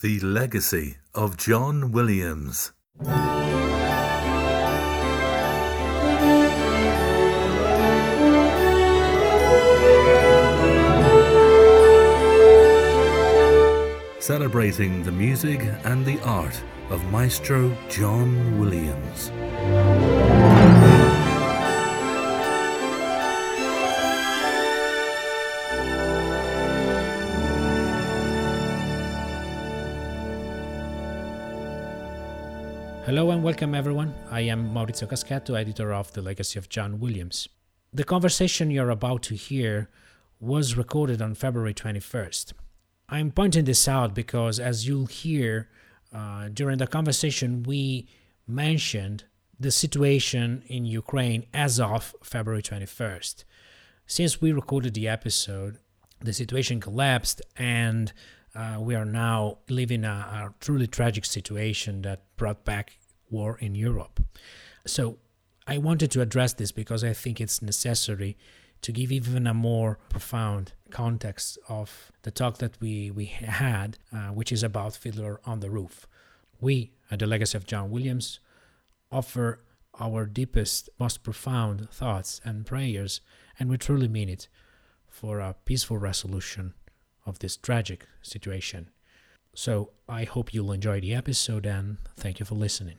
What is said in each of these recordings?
The Legacy of John Williams. Celebrating the music and the art of Maestro John Williams. Hello and welcome everyone. I am Maurizio Caschetto, editor of The Legacy of John Williams. The conversation you're about to hear was recorded on February 21st. I'm pointing this out because, as you'll hear uh, during the conversation, we mentioned the situation in Ukraine as of February 21st. Since we recorded the episode, the situation collapsed and uh, we are now living a, a, truly tragic situation that brought back war in Europe. So I wanted to address this because I think it's necessary to give even a more profound context of the talk that we, we had, uh, which is about Fiddler on the Roof. We, at the Legacy of John Williams, offer our deepest, most profound thoughts and prayers, and we truly mean it, for a peaceful resolution of this tragic situation. So I hope you'll enjoy the episode and thank you for listening.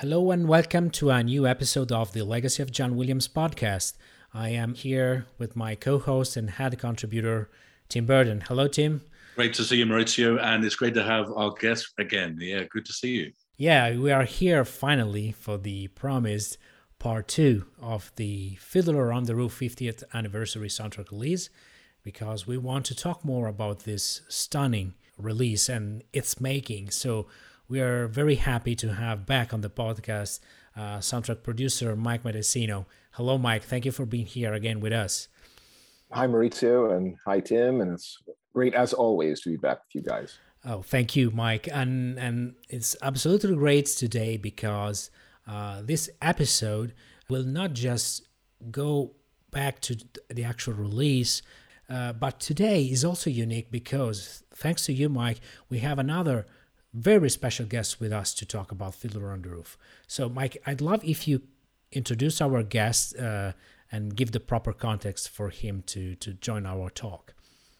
Hello and welcome to a new episode of the Legacy of John Williams podcast. I am here with my co host and head contributor, Tim Burden. Hello, Tim. Great to see you, Maurizio, and it's great to have our guest again. Yeah, good to see you. Yeah, we are here finally for the promised part two of the Fiddler on the Roof 50th anniversary soundtrack release because we want to talk more about this stunning release and its making. So, we are very happy to have back on the podcast uh, soundtrack producer Mike Matessino. Hello, Mike. Thank you for being here again with us. Hi, Maurizio, and hi, Tim. And it's great as always to be back with you guys. Oh, thank you, Mike. And and it's absolutely great today because uh, this episode will not just go back to the actual release, uh, but today is also unique because thanks to you, Mike, we have another very special guest with us to talk about Fiddler on the Roof. So, Mike, I'd love if you introduce our guest uh, and give the proper context for him to, to join our talk.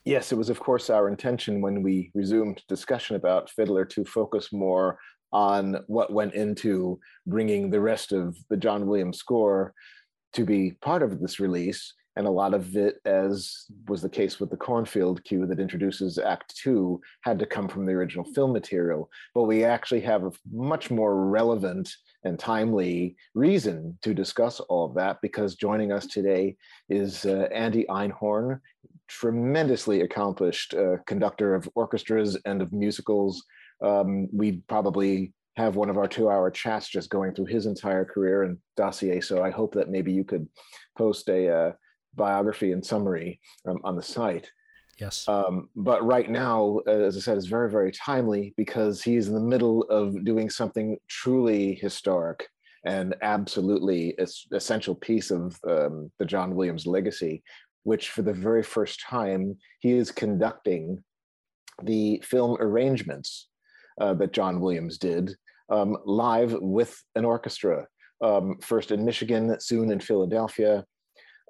Yes, it was, of course, our intention when we resumed discussion about Fiddler to focus more on what went into bringing the rest of the John Williams score to be part of this release and a lot of it, as was the case with the cornfield cue that introduces Act Two, had to come from the original film material. But we actually have a much more relevant and timely reason to discuss all of that because joining us today is uh, Andy Einhorn, tremendously accomplished uh, conductor of orchestras and of musicals. Um, we'd probably have one of our two hour chats just going through his entire career and dossier. So I hope that maybe you could post a uh, biography and summary um, on the site. Yes. Um, but right now, as I said, is very, very timely because he's in the middle of doing something truly historic and absolutely essential piece of um, the John Williams legacy, which for the very first time, he is conducting the film arrangements uh, that John Williams did um, live with an orchestra, um, first in Michigan, soon in Philadelphia,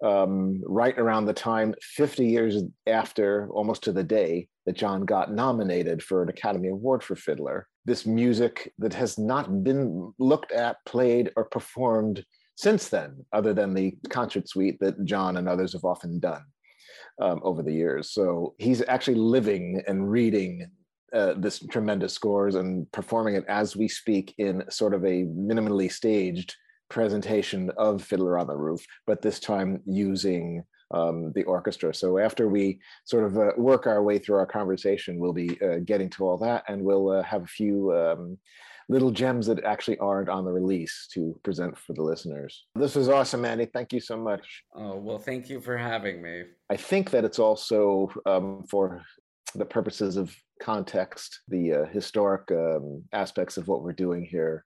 um, right around the time, 50 years after, almost to the day, that John got nominated for an Academy Award for Fiddler. This music that has not been looked at, played, or performed since then, other than the concert suite that John and others have often done um, over the years. So he's actually living and reading uh, this tremendous scores and performing it as we speak in sort of a minimally staged presentation of Fiddler on the Roof, but this time using um, the orchestra. So after we sort of uh, work our way through our conversation, we'll be uh, getting to all that and we'll uh, have a few um, little gems that actually aren't on the release to present for the listeners. This was awesome, Andy. Thank you so much. Oh, well, thank you for having me. I think that it's also um, for the purposes of context, the uh, historic um, aspects of what we're doing here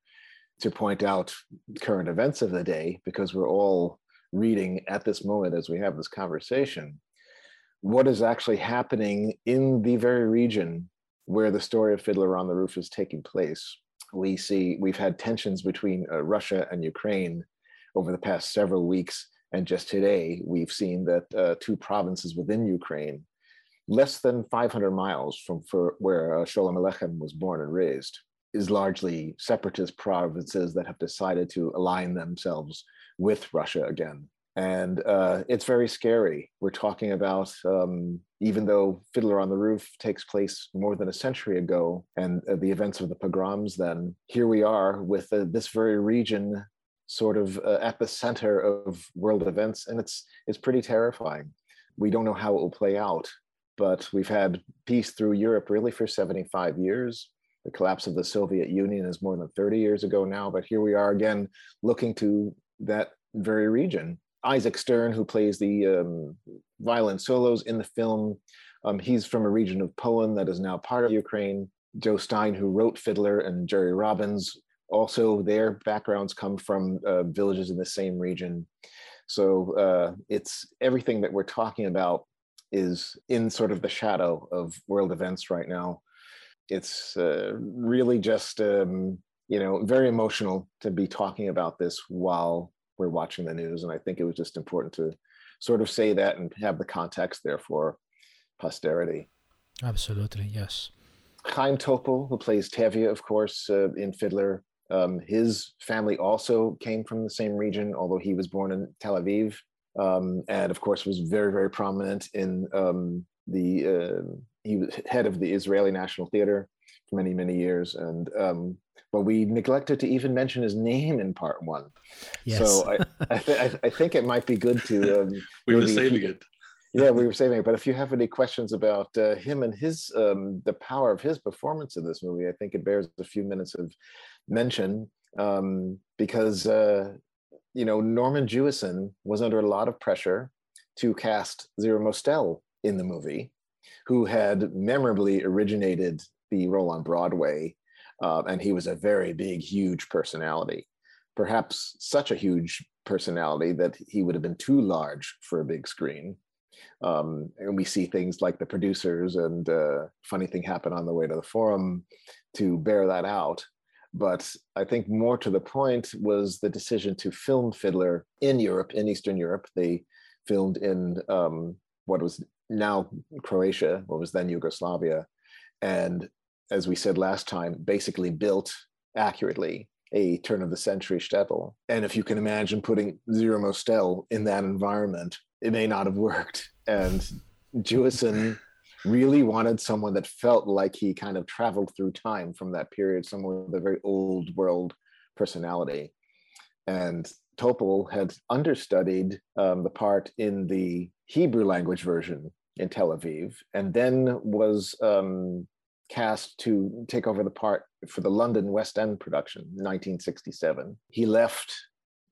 to point out current events of the day because we're all reading at this moment as we have this conversation what is actually happening in the very region where the story of Fiddler on the Roof is taking place. We see we've had tensions between uh, Russia and Ukraine over the past several weeks, and just today we've seen that uh, two provinces within Ukraine, less than 500 miles from where uh, Sholem Aleichem was born and raised, is largely separatist provinces that have decided to align themselves with Russia again. And uh, it's very scary. We're talking about, um, even though Fiddler on the Roof takes place more than a century ago and uh, the events of the pogroms, then here we are with uh, this very region sort of uh, at the center of world events. And it's, it's pretty terrifying. We don't know how it will play out, but we've had peace through Europe really for 75 years the collapse of the Soviet Union is more than 30 years ago now, but here we are again looking to that very region. Isaac Stern, who plays the um, violin solos in the film, um, he's from a region of Poland that is now part of Ukraine. Joe Stein, who wrote Fiddler, and Jerry Robbins, also their backgrounds come from uh, villages in the same region. So uh, it's everything that we're talking about is in sort of the shadow of world events right now it's uh, really just um, you know very emotional to be talking about this while we're watching the news and i think it was just important to sort of say that and have the context there for posterity. Absolutely yes. Chaim topol who plays tevye of course uh, in fiddler um, his family also came from the same region although he was born in tel aviv um, and of course was very very prominent in um, the uh, he was head of the Israeli National Theater for many many years, and um, but we neglected to even mention his name in part one. Yes. So I I, th- I, think it might be good to. Um, we were saving it. Yeah, we were saving it. But if you have any questions about uh, him and his um, the power of his performance in this movie, I think it bears a few minutes of mention um, because uh, you know Norman Jewison was under a lot of pressure to cast Zero Mostel in the movie who had memorably originated the role on Broadway. Uh, and he was a very big, huge personality, perhaps such a huge personality that he would have been too large for a big screen. Um, and we see things like the producers and uh, funny thing happen on the way to the forum to bear that out. But I think more to the point was the decision to film Fiddler in Europe, in Eastern Europe. They filmed in um, what was now Croatia, what was then Yugoslavia, and as we said last time, basically built accurately a turn of the century shtetl. And if you can imagine putting Zero Mostel in that environment, it may not have worked. And Jewison really wanted someone that felt like he kind of traveled through time from that period, someone with a very old world personality. And Topol had understudied um, the part in the Hebrew language version in Tel Aviv, and then was um, cast to take over the part for the London West End production, 1967. He left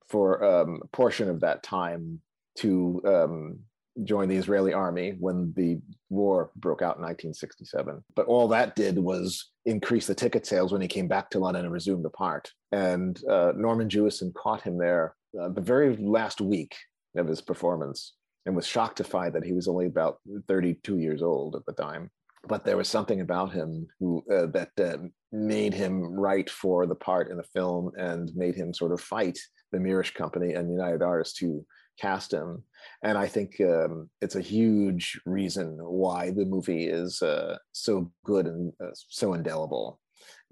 for um, a portion of that time to um, join the Israeli army when the war broke out in 1967. But all that did was increase the ticket sales when he came back to London and resumed the part. And uh, Norman Jewison caught him there uh, the very last week of his performance and was shocked to find that he was only about 32 years old at the time. But there was something about him who uh, that uh, made him right for the part in the film and made him sort of fight the Mirisch Company and United Artists to cast him. And I think um, it's a huge reason why the movie is uh, so good and uh, so indelible.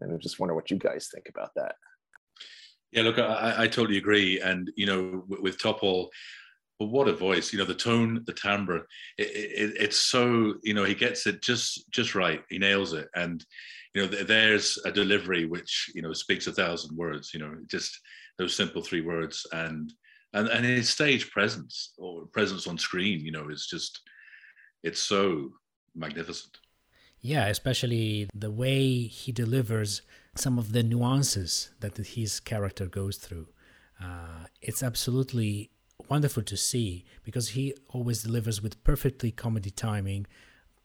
And I just wonder what you guys think about that. Yeah, look, I, I totally agree. And, you know, with, with Topol, but what a voice! You know, the tone, the timbre. It, it, it's so you know he gets it just just right. He nails it, and you know there's a delivery which you know speaks a thousand words. You know, just those simple three words, and and and his stage presence or presence on screen. You know, is just it's so magnificent. Yeah, especially the way he delivers some of the nuances that his character goes through. Uh, it's absolutely wonderful to see because he always delivers with perfectly comedy timing,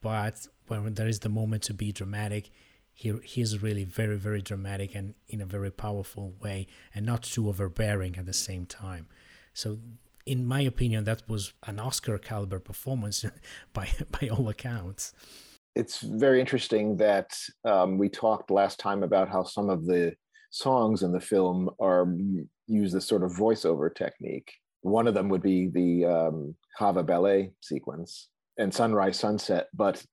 but when there is the moment to be dramatic, he he is really very very dramatic and in a very powerful way, and not too overbearing at the same time. So, in my opinion, that was an Oscar caliber performance by by all accounts. It's very interesting that um, we talked last time about how some of the songs in the film are use this sort of voiceover technique one of them would be the um, Hava ballet sequence and Sunrise Sunset. But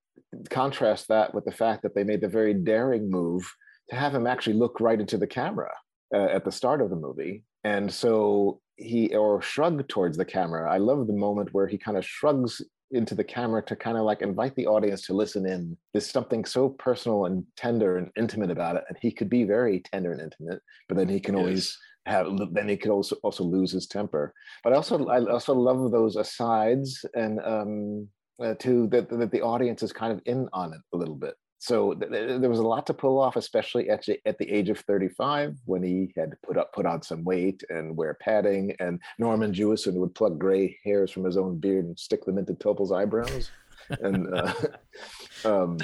contrast that with the fact that they made the very daring move to have him actually look right into the camera uh, at the start of the movie. And so he, or shrug towards the camera. I love the moment where he kind of shrugs into the camera to kind of like invite the audience to listen in. There's something so personal and tender and intimate about it. And he could be very tender and intimate, but then he can yes. always have then he could also also lose his temper. But I also I also love those asides and um, uh, to that that the audience is kind of in on it a little bit. So th- th- there was a lot to pull off, especially at, at the age of 35 when he had put up put on some weight and wear padding. And Norman Jewison would pluck gray hairs from his own beard and stick them into Topol's eyebrows. and uh, um,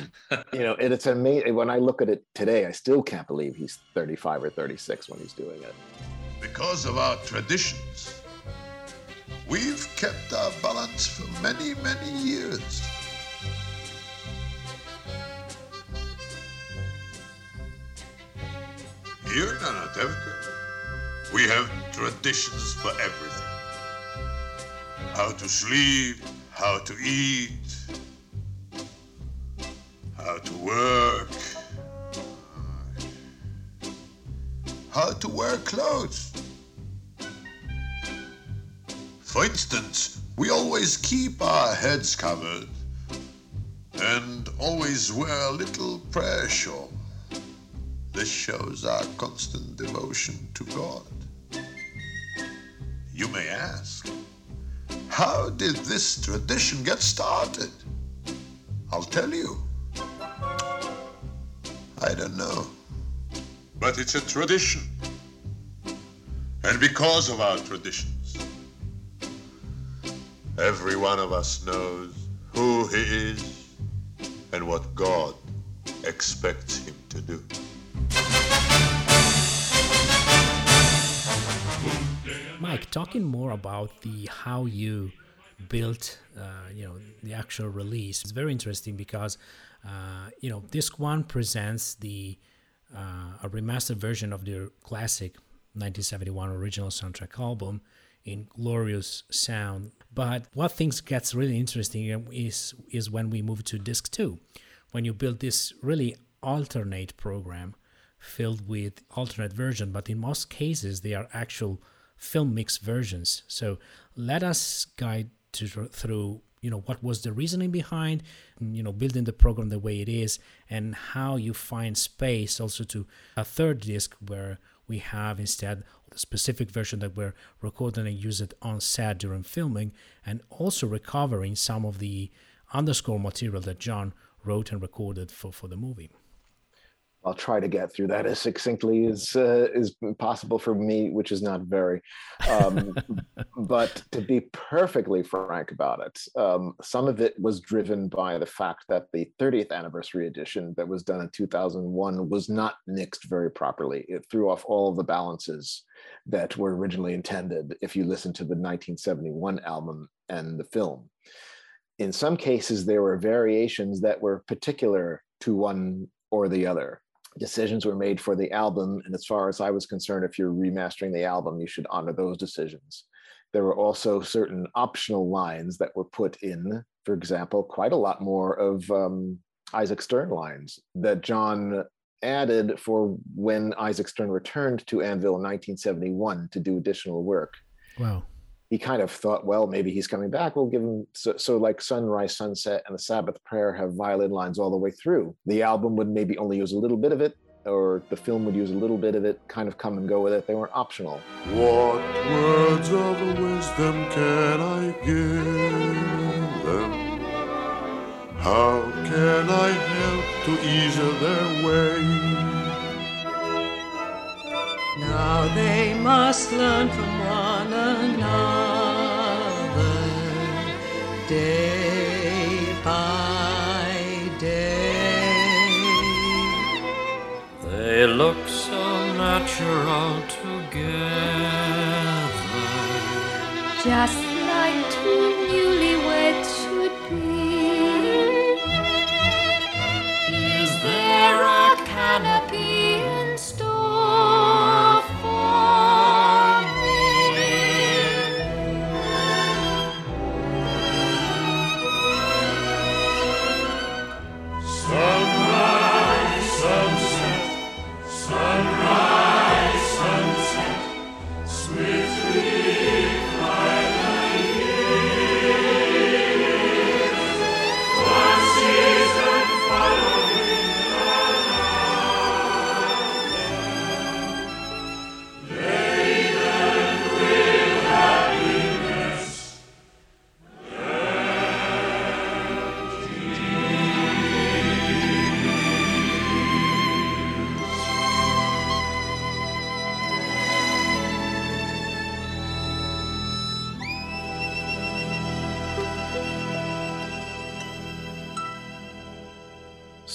you know, and it's amazing. When I look at it today, I still can't believe he's 35 or 36 when he's doing it. Because of our traditions, we've kept our balance for many, many years. Here in Anatevka, we have traditions for everything. How to sleep, how to eat, how to work, how to wear clothes. For instance, we always keep our heads covered and always wear a little prayer shawl. This shows our constant devotion to God. You may ask, how did this tradition get started? I'll tell you. I don't know. But it's a tradition. And because of our traditions, every one of us knows who he is and what God expects him to do. Mike, talking more about the how you built, uh, you know, the actual release. It's very interesting because, uh, you know, disc one presents the uh, a remastered version of the classic 1971 original soundtrack album in glorious sound. But what things gets really interesting is is when we move to disc two, when you build this really alternate program filled with alternate version, but in most cases they are actual film mix versions. So let us guide to, through you know what was the reasoning behind you know building the program the way it is and how you find space also to a third disc where we have instead specific version that we're recording and use it on set during filming and also recovering some of the underscore material that john wrote and recorded for, for the movie I'll try to get through that as succinctly as uh, is possible for me, which is not very. Um, but to be perfectly frank about it, um, some of it was driven by the fact that the 30th anniversary edition that was done in 2001 was not mixed very properly. It threw off all of the balances that were originally intended. If you listen to the 1971 album and the film, in some cases there were variations that were particular to one or the other decisions were made for the album. And as far as I was concerned, if you're remastering the album, you should honor those decisions. There were also certain optional lines that were put in, for example, quite a lot more of um, Isaac Stern lines that John added for when Isaac Stern returned to Anvil in 1971 to do additional work. Wow. He kind of thought, well, maybe he's coming back. We'll give him so, so, like Sunrise, Sunset, and the Sabbath Prayer have violin lines all the way through. The album would maybe only use a little bit of it, or the film would use a little bit of it, kind of come and go with it. They weren't optional. What words of wisdom can I give them? How can I help to ease their way? Now they must learn from one another day by day. They look so natural together. Just like two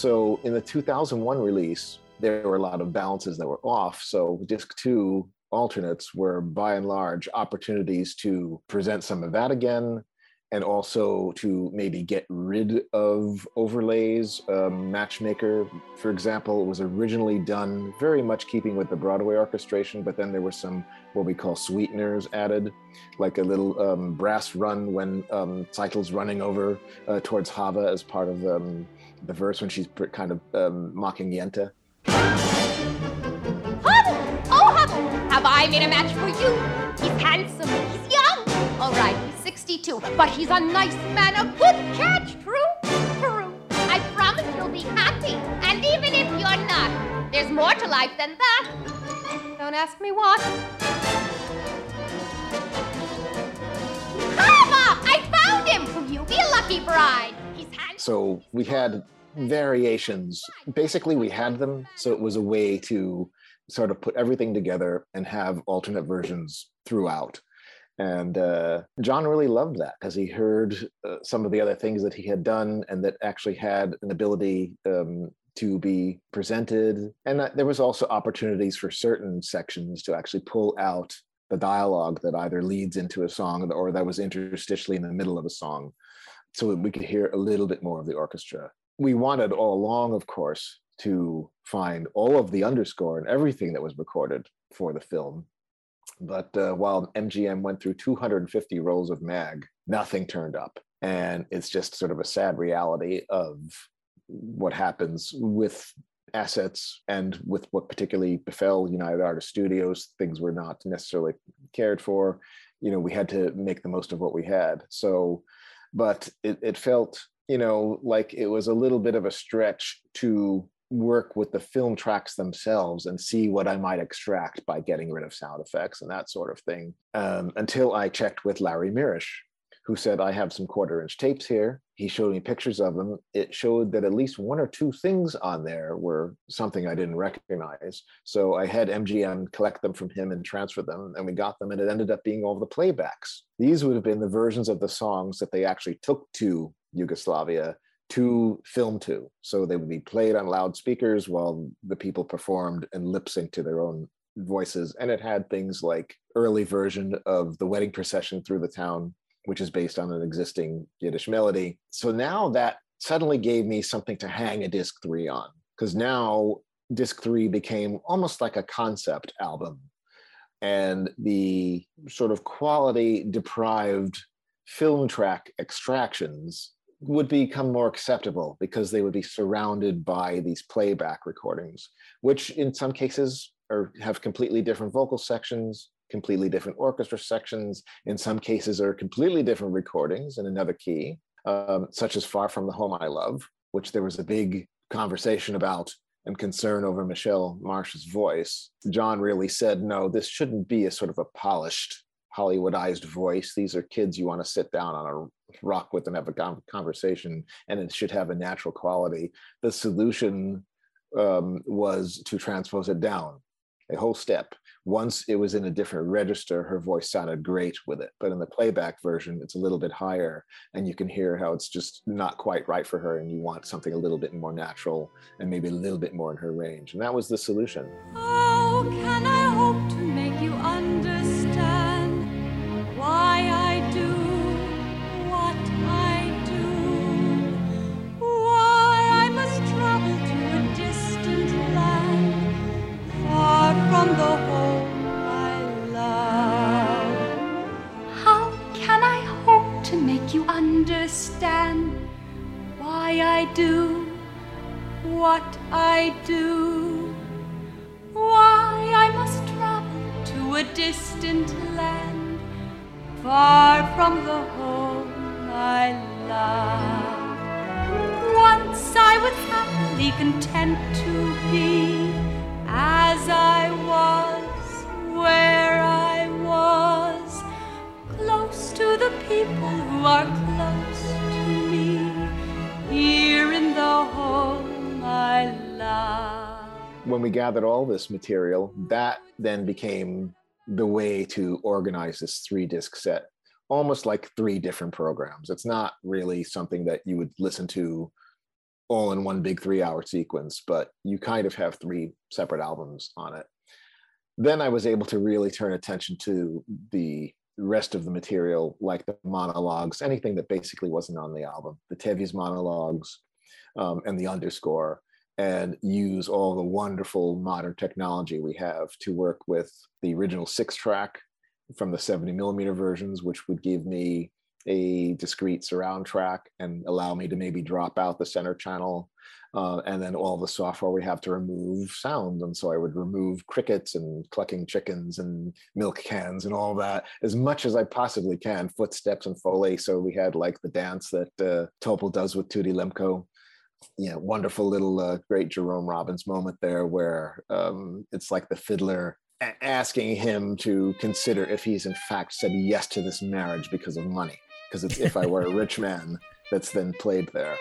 So in the 2001 release, there were a lot of balances that were off. So disc two alternates were by and large opportunities to present some of that again and also to maybe get rid of overlays. Um, Matchmaker, for example, was originally done very much keeping with the Broadway orchestration, but then there were some what we call sweeteners added, like a little um, brass run when um, Tzeitel's running over uh, towards Hava as part of um, the verse when she's kind of um, mocking Yenta. Hodel! Oh, Hodel! Have I made a match for you? He's handsome, he's young. All right, he's 62, but he's a nice man, a good catch. True? True. I promise you'll be happy. And even if you're not, there's more to life than that. Don't ask me what. Karma! I found him! Will you be a lucky bride? So we had variations. Basically, we had them, so it was a way to sort of put everything together and have alternate versions throughout. And uh, John really loved that because he heard uh, some of the other things that he had done and that actually had an ability um, to be presented. And uh, there was also opportunities for certain sections to actually pull out the dialogue that either leads into a song or that was interstitially in the middle of a song so we could hear a little bit more of the orchestra. We wanted all along, of course, to find all of the underscore and everything that was recorded for the film. But uh, while MGM went through 250 rolls of mag, nothing turned up. And it's just sort of a sad reality of what happens with assets and with what particularly befell United Artists Studios. Things were not necessarily cared for. You know, we had to make the most of what we had. So, but it, it felt, you know, like it was a little bit of a stretch to work with the film tracks themselves and see what I might extract by getting rid of sound effects and that sort of thing. Um, until I checked with Larry Mirisch, who said, I have some quarter inch tapes here. He showed me pictures of them. It showed that at least one or two things on there were something I didn't recognize. So I had MGM collect them from him and transfer them, and we got them, and it ended up being all the playbacks. These would have been the versions of the songs that they actually took to Yugoslavia to film to. So they would be played on loudspeakers while the people performed and lip synced to their own voices. And it had things like early version of the wedding procession through the town, which is based on an existing Yiddish melody. So now that suddenly gave me something to hang a disc three on, because now disc three became almost like a concept album. And the sort of quality deprived film track extractions would become more acceptable because they would be surrounded by these playback recordings, which in some cases are have completely different vocal sections, completely different orchestra sections. In some cases, are completely different recordings in another key, um, such as Far From the Home I Love, which there was a big conversation about and concern over Michele Marsh's voice. John really said, no, this shouldn't be a sort of a polished, Hollywoodized voice. These are kids you want to sit down on a rock with and have a conversation, and it should have a natural quality. The solution um, was to transpose it down a whole step. Once it was in a different register, her voice sounded great with it. But in the playback version, it's a little bit higher, and you can hear how it's just not quite right for her, and you want something a little bit more natural and maybe a little bit more in her range. And that was the solution. Oh, how I do what I do? Why I must travel to a distant land, far from the home I love. Once I was happily content to be as I was, where I was, close to the people who are close here in the home I love. When we gathered all this material, that then became the way to organize this three disc set, almost like three different programs. It's not really something that you would listen to all in one big three hour sequence, but you kind of have three separate albums on it. Then I was able to really turn attention to the rest of the material, like the monologues, anything that basically wasn't on the album, the Tevye's monologues um, and the underscore, and use all the wonderful modern technology we have to work with the original six track from the 70 millimeter versions, which would give me a discrete surround track and allow me to maybe drop out the center channel. Uh, and then all the software we have to remove sound. And so I would remove crickets and clucking chickens and milk cans and all that as much as I possibly can, footsteps and Foley. So we had like the dance that uh, Topol does with Tutte Lemkow. Yeah, wonderful little uh, great Jerome Robbins moment there where um, it's like the fiddler asking him to consider if he's in fact said yes to this marriage because of money because it's if I were a rich man that's then played there.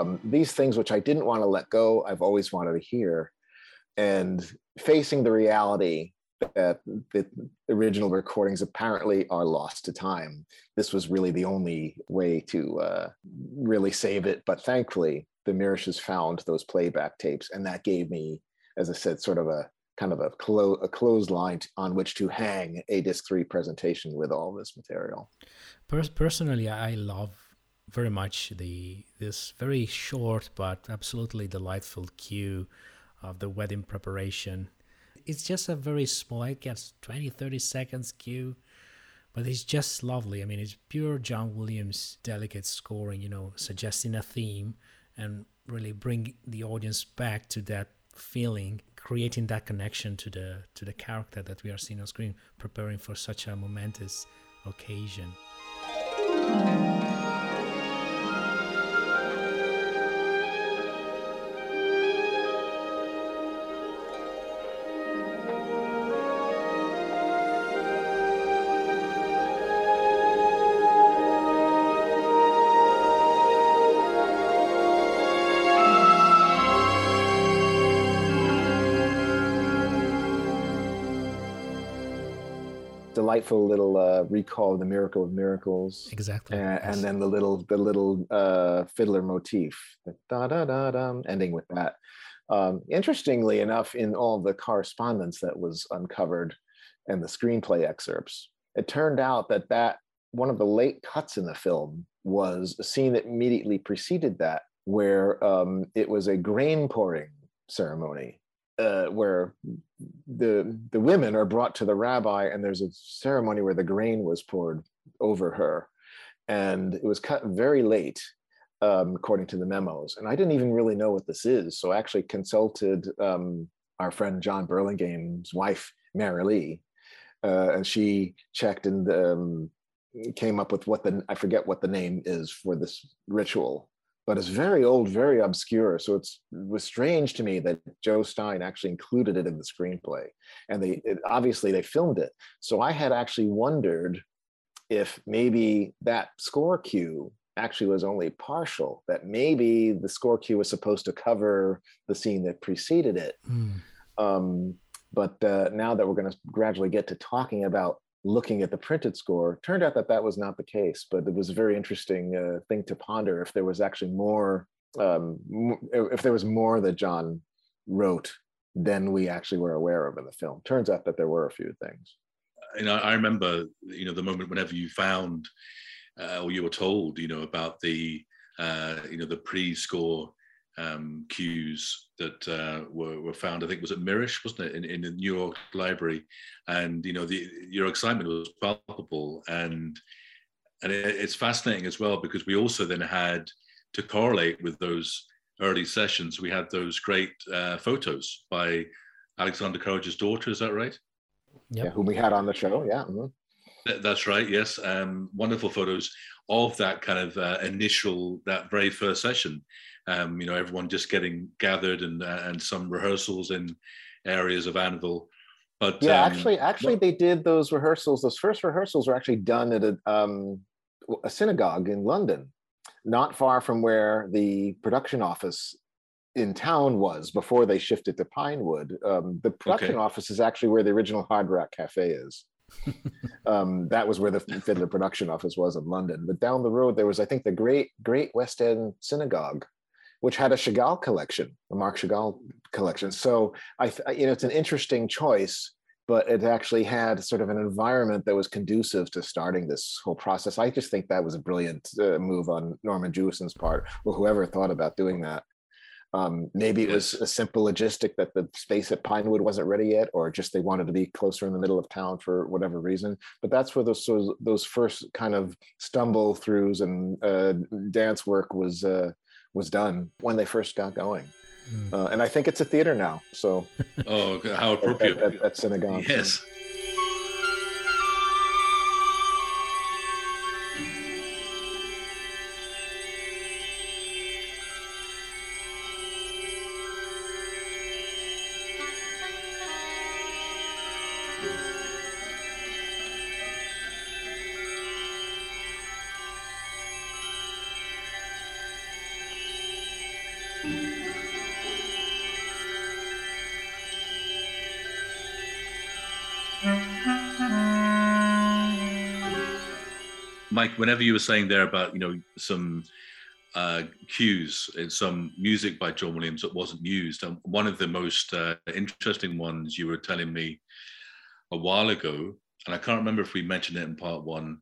Um, these things which I didn't want to let go, I've always wanted to hear. And facing the reality that the original recordings apparently are lost to time, this was really the only way to uh, really save it. But thankfully, the Mirisches found those playback tapes, and that gave me, as I said, sort of a kind of a, clo- a on which to hang a disc three presentation with all this material. personally, I love very much the this very short but absolutely delightful cue of the wedding preparation. It's just a very small, I guess 20 30 seconds cue, but it's just lovely. I mean, it's pure John Williams delicate scoring, you know, suggesting a theme and really bring the audience back to that feeling creating that connection to the to the character that we are seeing on screen preparing for such a momentous occasion delightful little uh, recall of the miracle of miracles. Exactly. And, and then the little the little uh, fiddler motif, da da da da, ending with that. Um, interestingly enough, in all the correspondence that was uncovered and the screenplay excerpts, it turned out that that one of the late cuts in the film was a scene that immediately preceded that, where um, it was a grain pouring ceremony, uh, where the the women are brought to the rabbi, and there's a ceremony where the grain was poured over her, and it was cut very late, um, according to the memos. And I didn't even really know what this is, so I actually consulted um, our friend John Burlingame's wife, Mary Lee, uh, and she checked and um, came up with what the I forget what the name is for this ritual, but it's very old, very obscure. So it's it was strange to me that Joe Stein actually included it in the screenplay, and they it, obviously they filmed it. So I had actually wondered if maybe that score cue actually was only partial. That maybe the score cue was supposed to cover the scene that preceded it. Mm. Um, but uh, now that we're going to gradually get to talking about looking at the printed score, turned out that that was not the case. But it was a very interesting uh, thing to ponder if there was actually more, um, if there was more that John wrote than we actually were aware of in the film. Turns out that there were a few things. And I, I remember, you know, the moment whenever you found uh, or you were told, you know, about the, uh, you know, the pre-score um, cues that uh, were, were found. I think was at Mirisch, wasn't it, in, in the New York Library? And you know, the, your excitement was palpable, and and it, it's fascinating as well because we also then had to correlate with those early sessions. We had those great uh, photos by Alexander Courage's daughter. Is that right? Yep. Yeah, whom we had on the show. Yeah. Mm-hmm. That's right. Yes, um, wonderful photos of that kind of uh, initial, that very first session, um, you know, everyone just getting gathered and uh, and some rehearsals in areas of Anvil. But yeah, um, actually, actually, they did those rehearsals. Those first rehearsals were actually done at a, um, a synagogue in London, not far from where the production office in town was before they shifted to Pinewood. Um, the production okay. office is actually where the original Hard Rock Cafe is. um, that was where the Fiddler production office was in London. But down the road, there was, I think, the Great Great West End Synagogue, which had a Chagall collection, a Marc Chagall collection. So I, you know, it's an interesting choice, but it actually had sort of an environment that was conducive to starting this whole process. I just think that was a brilliant uh, move on Norman Jewison's part, or whoever thought about doing that. Um, maybe it was a simple logistic that the space at Pinewood wasn't ready yet, or just they wanted to be closer in the middle of town for whatever reason. But that's where those those, those first kind of stumble throughs and uh, dance work was uh, was done when they first got going. Mm. Uh, and I think it's a theater now. So, oh, how appropriate! At, at, at synagogue. Yes. Mike, whenever you were saying there about you know some uh, cues in some music by John Williams that wasn't used, and one of the most uh, interesting ones you were telling me a while ago, and I can't remember if we mentioned it in part one,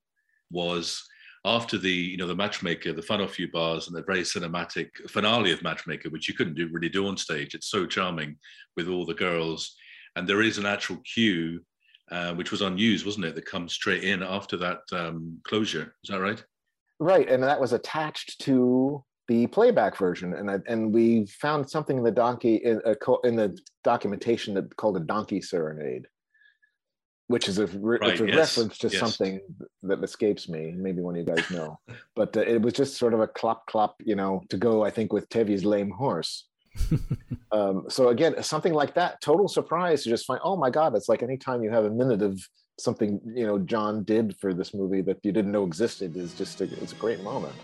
was after the you know the matchmaker, the final few bars, and the very cinematic finale of Matchmaker, which you couldn't do really do on stage. It's so charming with all the girls, and there is an actual cue uh, which was unused, wasn't it? That comes straight in after that um, closure. Is that right? Right, and that was attached to the playback version, and I, and we found something in the donkey in, uh, in the documentation that called a donkey serenade, which is a, right, it's a yes, reference to yes. something that escapes me. Maybe one of you guys know, but uh, it was just sort of a clop clop, you know, to go. I think with Tevye's lame horse um, so again, something like that, total surprise to just find, oh my God, it's like anytime you have a minute of something, you know, John did for this movie that you didn't know existed is just, a, it's a great moment.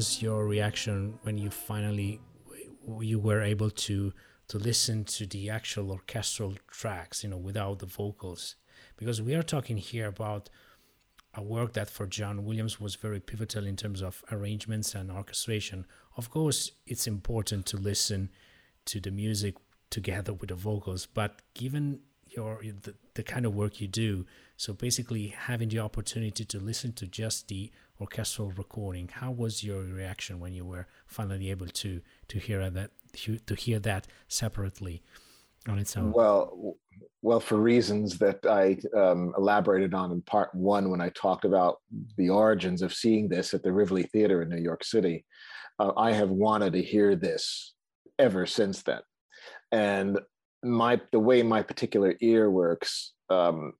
Was your reaction when you finally you were able to to listen to the actual orchestral tracks, you know, without the vocals? Because we are talking here about a work that for John Williams was very pivotal in terms of arrangements and orchestration. Of course, it's important to listen to the music together with the vocals, but given your the, the kind of work you do, so basically having the opportunity to listen to just the orchestral recording, how was your reaction when you were finally able to to hear that to hear that separately on its own? Well, well, for reasons that I um, elaborated on in part one when I talked about the origins of seeing this at the Rivoli Theater in New York City, uh, I have wanted to hear this ever since then. And my the way my particular ear works, um,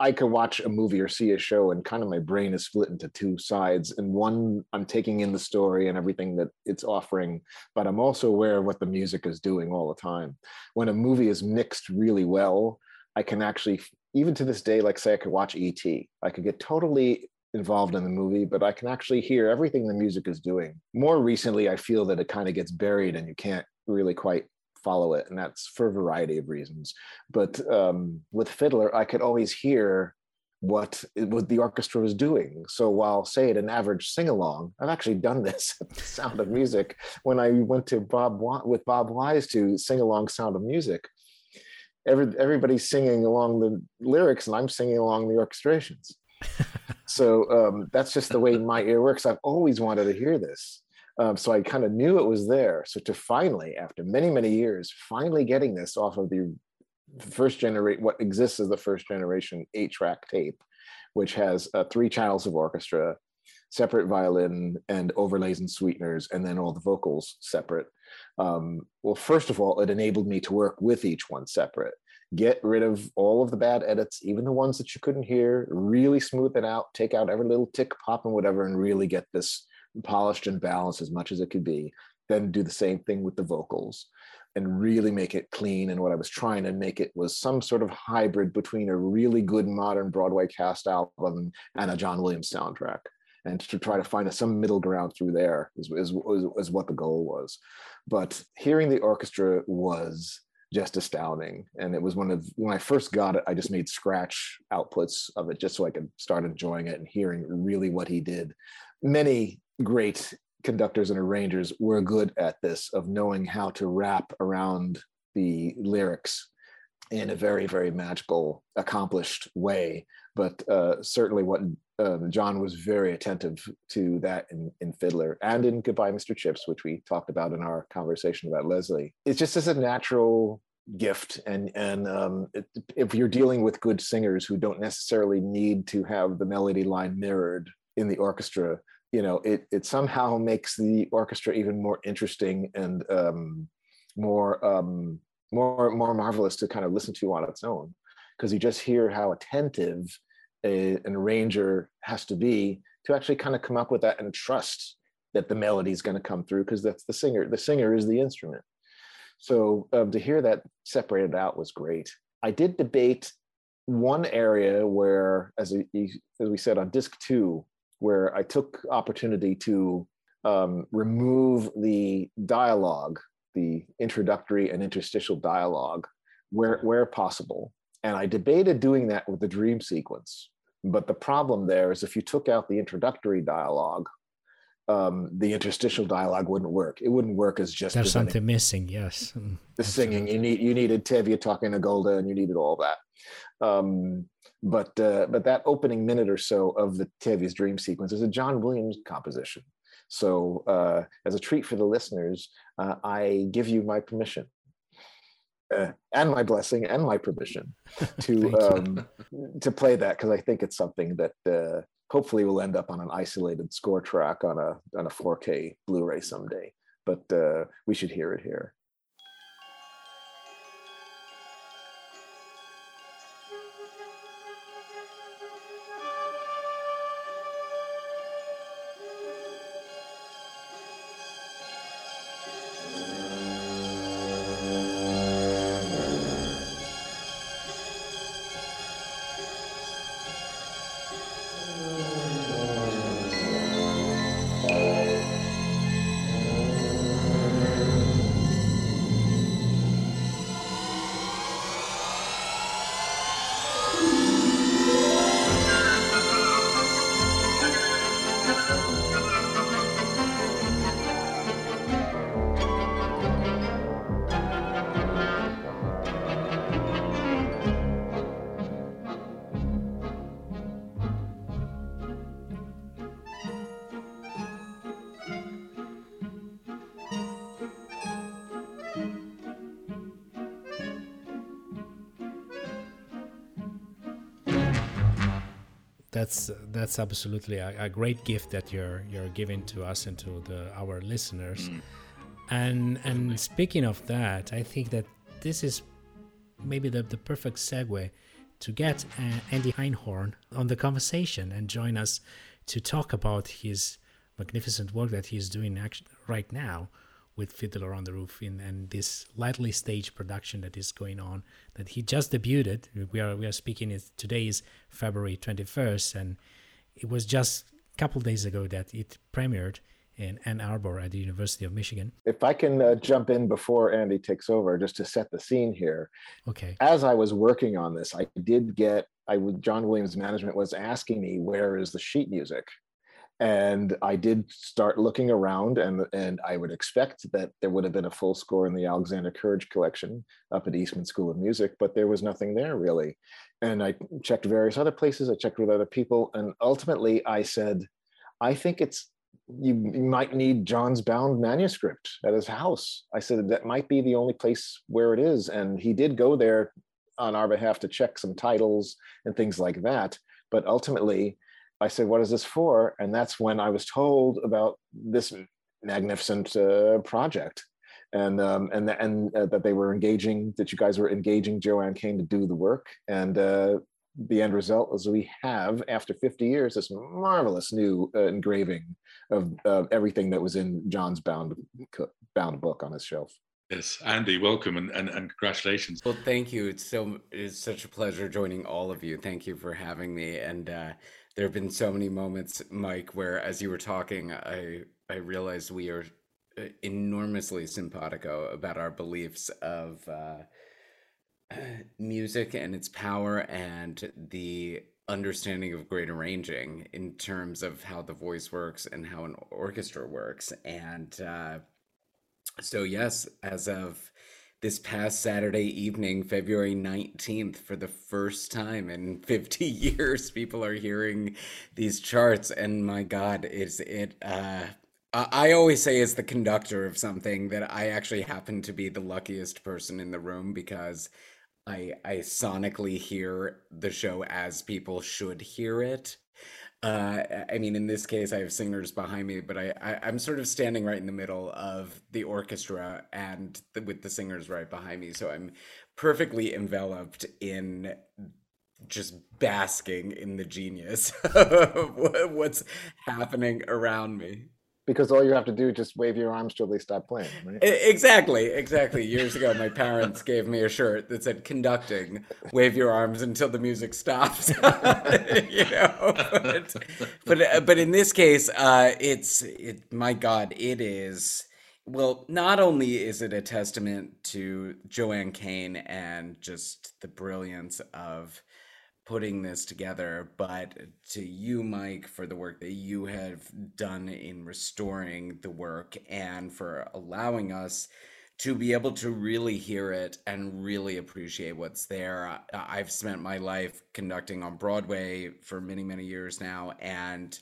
I can watch a movie or see a show, and kind of my brain is split into two sides. And one, I'm taking in the story and everything that it's offering, but I'm also aware of what the music is doing all the time. When a movie is mixed really well, I can actually, even to this day, like say I could watch E.T., I could get totally involved in the movie, but I can actually hear everything the music is doing. More recently, I feel that it kind of gets buried and you can't really quite follow it, and that's for a variety of reasons. But um, with Fiddler, I could always hear what what the orchestra was doing. So while say at an average sing along, I've actually done this at the Sound of Music when I went to Bob with Bob Wise to sing along Sound of Music. Every, everybody's singing along the lyrics, and I'm singing along the orchestrations. so um, that's just the way my ear works. I've always wanted to hear this. Um, so I kind of knew it was there. So to finally, after many, many years, finally getting this off of the first generate what exists as the first generation eight track tape, which has uh, three channels of orchestra, separate violin and overlays and sweeteners, and then all the vocals separate. Um, well, first of all, it enabled me to work with each one separate get rid of all of the bad edits, even the ones that you couldn't hear, really smooth it out, take out every little tick, pop, and whatever, and really get this polished and balanced as much as it could be. Then do the same thing with the vocals and really make it clean. And what I was trying to make it was some sort of hybrid between a really good modern Broadway cast album and a John Williams soundtrack. And to try to find some middle ground through there is, is, is, what the goal was. But hearing the orchestra was just astounding. And it was one of when I first got it, I just made scratch outputs of it just so I could start enjoying it and hearing really what he did. Many great conductors and arrangers were good at this of knowing how to wrap around the lyrics in a very very magical accomplished way. But uh, certainly what uh, john was very attentive to that in, in fiddler and in goodbye mr chips which we talked about in our conversation about leslie. It's just as a natural gift and and um, it, if you're dealing with good singers who don't necessarily need to have the melody line mirrored in the orchestra you know it it somehow makes the orchestra even more interesting and um, more um, more more marvelous to kind of listen to on its own. Because you just hear how attentive a, an arranger has to be to actually kind of come up with that and trust that the melody is going to come through because that's the singer the singer is the instrument. So um, to hear that separated out was great. I did debate one area where as, a, as we said on disc two where I took opportunity to um, remove the dialogue, the introductory and interstitial dialogue, where where possible. And I debated doing that with the dream sequence. But the problem there is if you took out the introductory dialogue, um, the interstitial dialogue wouldn't work. It wouldn't work as just there's something missing. Yes, the singing. You need you needed Tevye talking to Golde, and you needed all that. Um, but uh, but that opening minute or so of the Tevye's dream sequence is a John Williams composition. So uh, as a treat for the listeners, uh, I give you my permission. Uh, and my blessing and my permission to um, to play that because I think it's something that uh, hopefully will end up on an isolated score track on a on a 4K Blu-ray someday. But uh, we should hear it here. That's absolutely a, a, great gift that you're you're giving to us and to the our listeners. Mm. And and speaking of that, I think that this is maybe the, the perfect segue to get uh, Andy Einhorn on the conversation and join us to talk about his magnificent work that he's doing right now with Fiddler on the Roof in and this lightly staged production that is going on that he just debuted. We are we are speaking it today is February 21st and it was just a couple days ago that it premiered in Ann Arbor at the University of Michigan. If I can uh, jump in before Andy takes over, just to set the scene here. Okay. As I was working on this, I did get I would John Williams management was asking me where is the sheet music, and I did start looking around, and and I would expect that there would have been a full score in the Alexander Courage collection up at Eastman School of Music, but there was nothing there really. And I checked various other places. I checked with other people, and ultimately I said, I think it's you, might need John's bound manuscript at his house. I said that might be the only place where it is, and he did go there on our behalf to check some titles and things like that. But ultimately, I said, "What is this for?" And that's when I was told about this magnificent uh, project, and um, and and uh, that they were engaging, that you guys were engaging Joanne Kane to do the work, and uh, the end result is we have, after 50 years, this marvelous new uh, engraving of uh, everything that was in John's bound bound book on his shelf. Yes, Andy, welcome and, and, and congratulations. Well, thank you. It's so it's such a pleasure joining all of you. Thank you for having me. And uh, there have been so many moments, Mike, where as you were talking, I I realized we are uh, enormously simpatico about our beliefs of uh, music and its power and the understanding of great arranging in terms of how the voice works and how an orchestra works. And uh, so, yes, as of this past Saturday evening, February 19th, for the first time in 50 years, people are hearing these charts. And my God, is it. Uh, I always say as the conductor of something that I actually happen to be the luckiest person in the room because I I sonically hear the show as people should hear it. Uh, I mean, in this case, I have singers behind me, but I, I am sort of standing right in the middle of the orchestra and the, with the singers right behind me, so I'm perfectly enveloped in just basking in the genius of what's happening around me because all you have to do is just wave your arms till they stop playing right? Exactly exactly. Years ago my parents gave me a shirt that said conducting wave your arms until the music stops. You know but, but but in this case uh it's it my god it is well not only is it a testament to joanne kane and just the brilliance of putting this together, but to you, Mike, for the work that you have done in restoring the work and for allowing us to be able to really hear it and really appreciate what's there. I've spent my life conducting on Broadway for many, many years now, and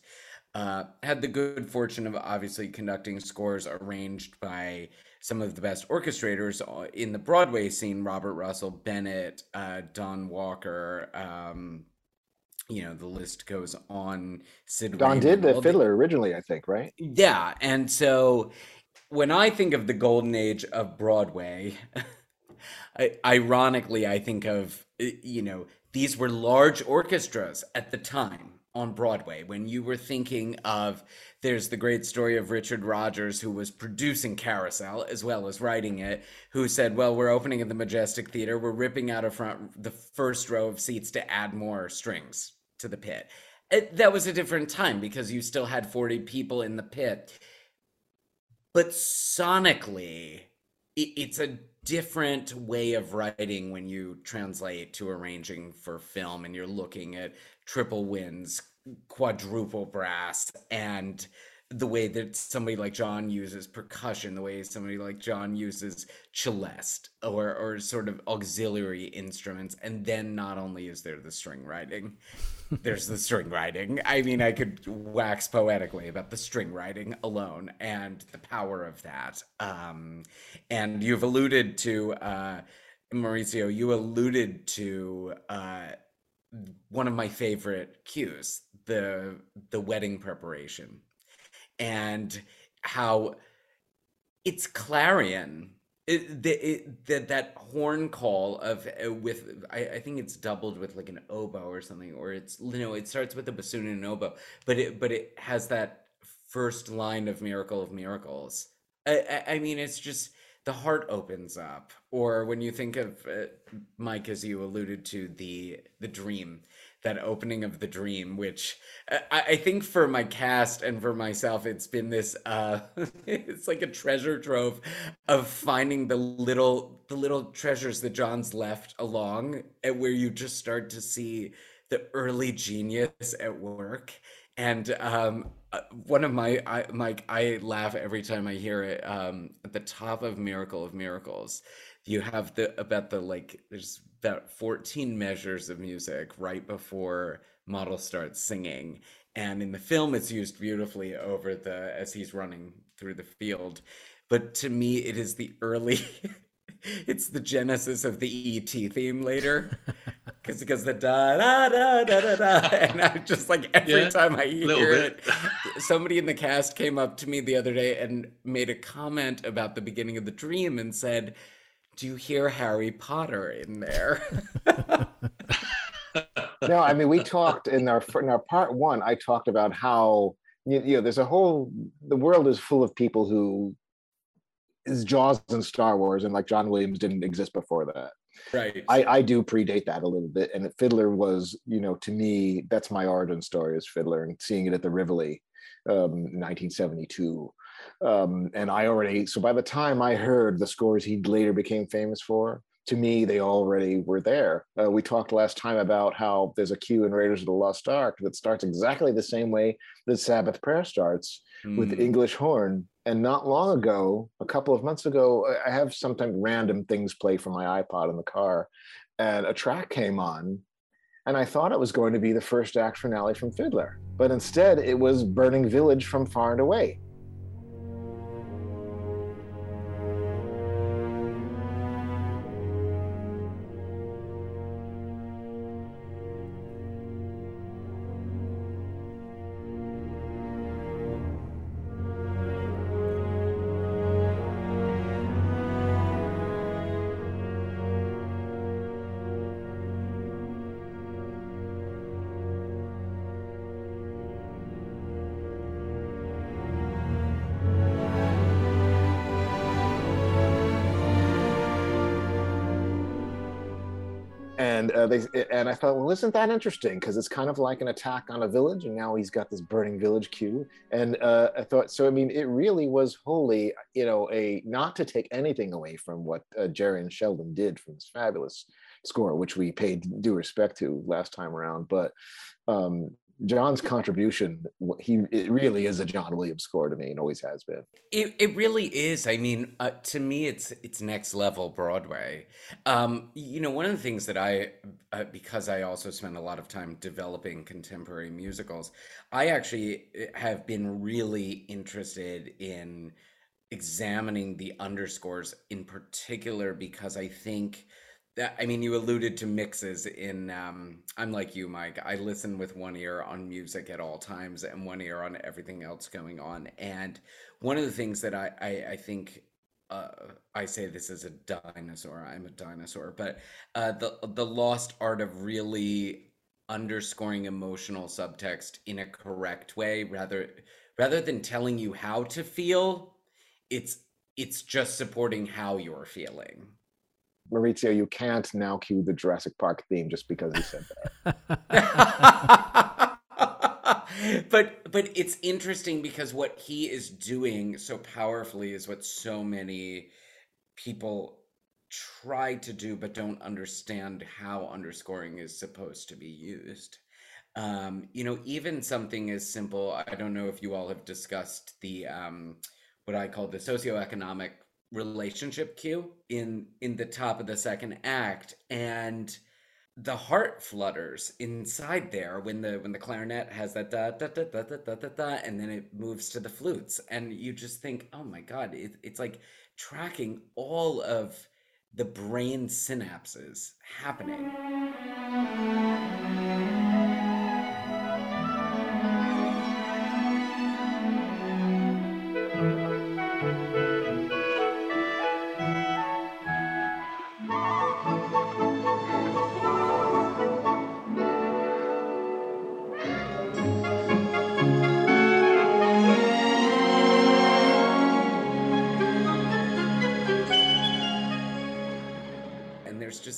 uh, had the good fortune of obviously conducting scores arranged by some of the best orchestrators uh, in the Broadway scene Robert Russell, Bennett, uh, Don Walker. Um, you know, the list goes on. Sid Don Raymond, did the fiddler originally, I think, right? Yeah. And so when I think of the golden age of Broadway, I, ironically, I think of, you know, these were large orchestras at the time on Broadway when you were thinking of there's the great story of Richard Rodgers who was producing Carousel as well as writing it who said well we're opening at the Majestic Theater. We're ripping out of front the first row of seats to add more strings to the pit. It, that was a different time because you still had 40 people in the pit. But sonically it, it's a different way of writing when you translate to arranging for film and you're looking at triple winds, quadruple brass, and the way that somebody like John uses percussion, the way somebody like John uses celeste or or sort of auxiliary instruments, and then not only is there the string writing, there's the string writing. I mean, I could wax poetically about the string writing alone and the power of that. Um, and you've alluded to uh, Maurizio. You alluded to. Uh, one of my favorite cues, the the wedding preparation, and how it's clarion. It, the, it, that that horn call of uh, with I, I think it's doubled with like an oboe or something or it's you know it starts with a bassoon and an oboe but it but it has that first line of miracle of miracles I, I, I mean it's just the heart opens up or when you think of uh, mike as you alluded to the the dream that opening of the dream which uh, I, I think for my cast and for myself it's been this uh it's like a treasure trove of finding the little the little treasures that john's left along and where you just start to see the early genius at work. And um, uh, one of my I, Mike, I laugh every time I hear it. Um, at the top of Miracle of Miracles, you have the about the like. There's about 14 measures of music right before Motel starts singing, and in the film, it's used beautifully over the as he's running through the field. But to me, it is the early. it's the genesis of the ET theme later. Because because the da da da da da da, and I just like every Yeah, time I little hear bit. it, somebody in the cast came up to me the other day and made a comment about the beginning of the dream and said, "Do you hear Harry Potter in there?" no, I mean, we talked in our in our part one. I talked about how you, you know there's a whole the world is full of people who is Jaws and Star Wars, and like John Williams didn't exist before that. right. I, I do predate that a little bit, and Fiddler was, you know, to me, that's my origin story as Fiddler, and seeing it at the Rivoli, um, 1972. Um, and I already, so by the time I heard the scores he later became famous for, to me, they already were there. Uh, we talked last time about how there's a cue in Raiders of the Lost Ark that starts exactly the same way that Sabbath Prayer starts with Mm. English horn. And not long ago, a couple of months ago, I- have sometimes random things play from my iPod in the car, and a track came on, and I thought it was going to be the first act finale from Fiddler, but instead it was Burning Village from Far and Away. Uh, they and I thought, well, isn't that interesting? Because it's kind of like an attack on a village, and now he's got this burning village cue. And uh, I thought, so I mean, it really was wholly, you know, a not to take anything away from what uh, Jerry and Sheldon did from this fabulous score, which we paid due respect to last time around, but. Um, John's contribution, he it really is a John Williams score to me, and always has been. It it really is. I mean, uh, to me, it's it's next level Broadway. Um, you know, one of the things that I, uh, because I also spend a lot of time developing contemporary musicals, I actually uh, have been really interested in examining the underscores in particular because I think that I mean you alluded to mixes in um I'm like you Mike. I listen with one ear on music at all times and one ear on everything else going on. And one of the things that I I, I think uh, I say this as a dinosaur I'm a dinosaur but uh, the the lost art of really underscoring emotional subtext in a correct way rather rather than telling you how to feel it's it's just supporting how you're feeling Maurizio, you can't now cue the Jurassic Park theme just because he said that. but but it's interesting because what he is doing so powerfully is what so many people try to do but don't understand how underscoring is supposed to be used um you know even something as simple i don't know if you all have discussed the um what i call the socioeconomic relationship cue in in the top of the second act and the heart flutters inside there when the when the clarinet has that da da da da da da da, da and then it moves to the flutes and you just think oh my god it, it's like tracking all of the brain synapses happening.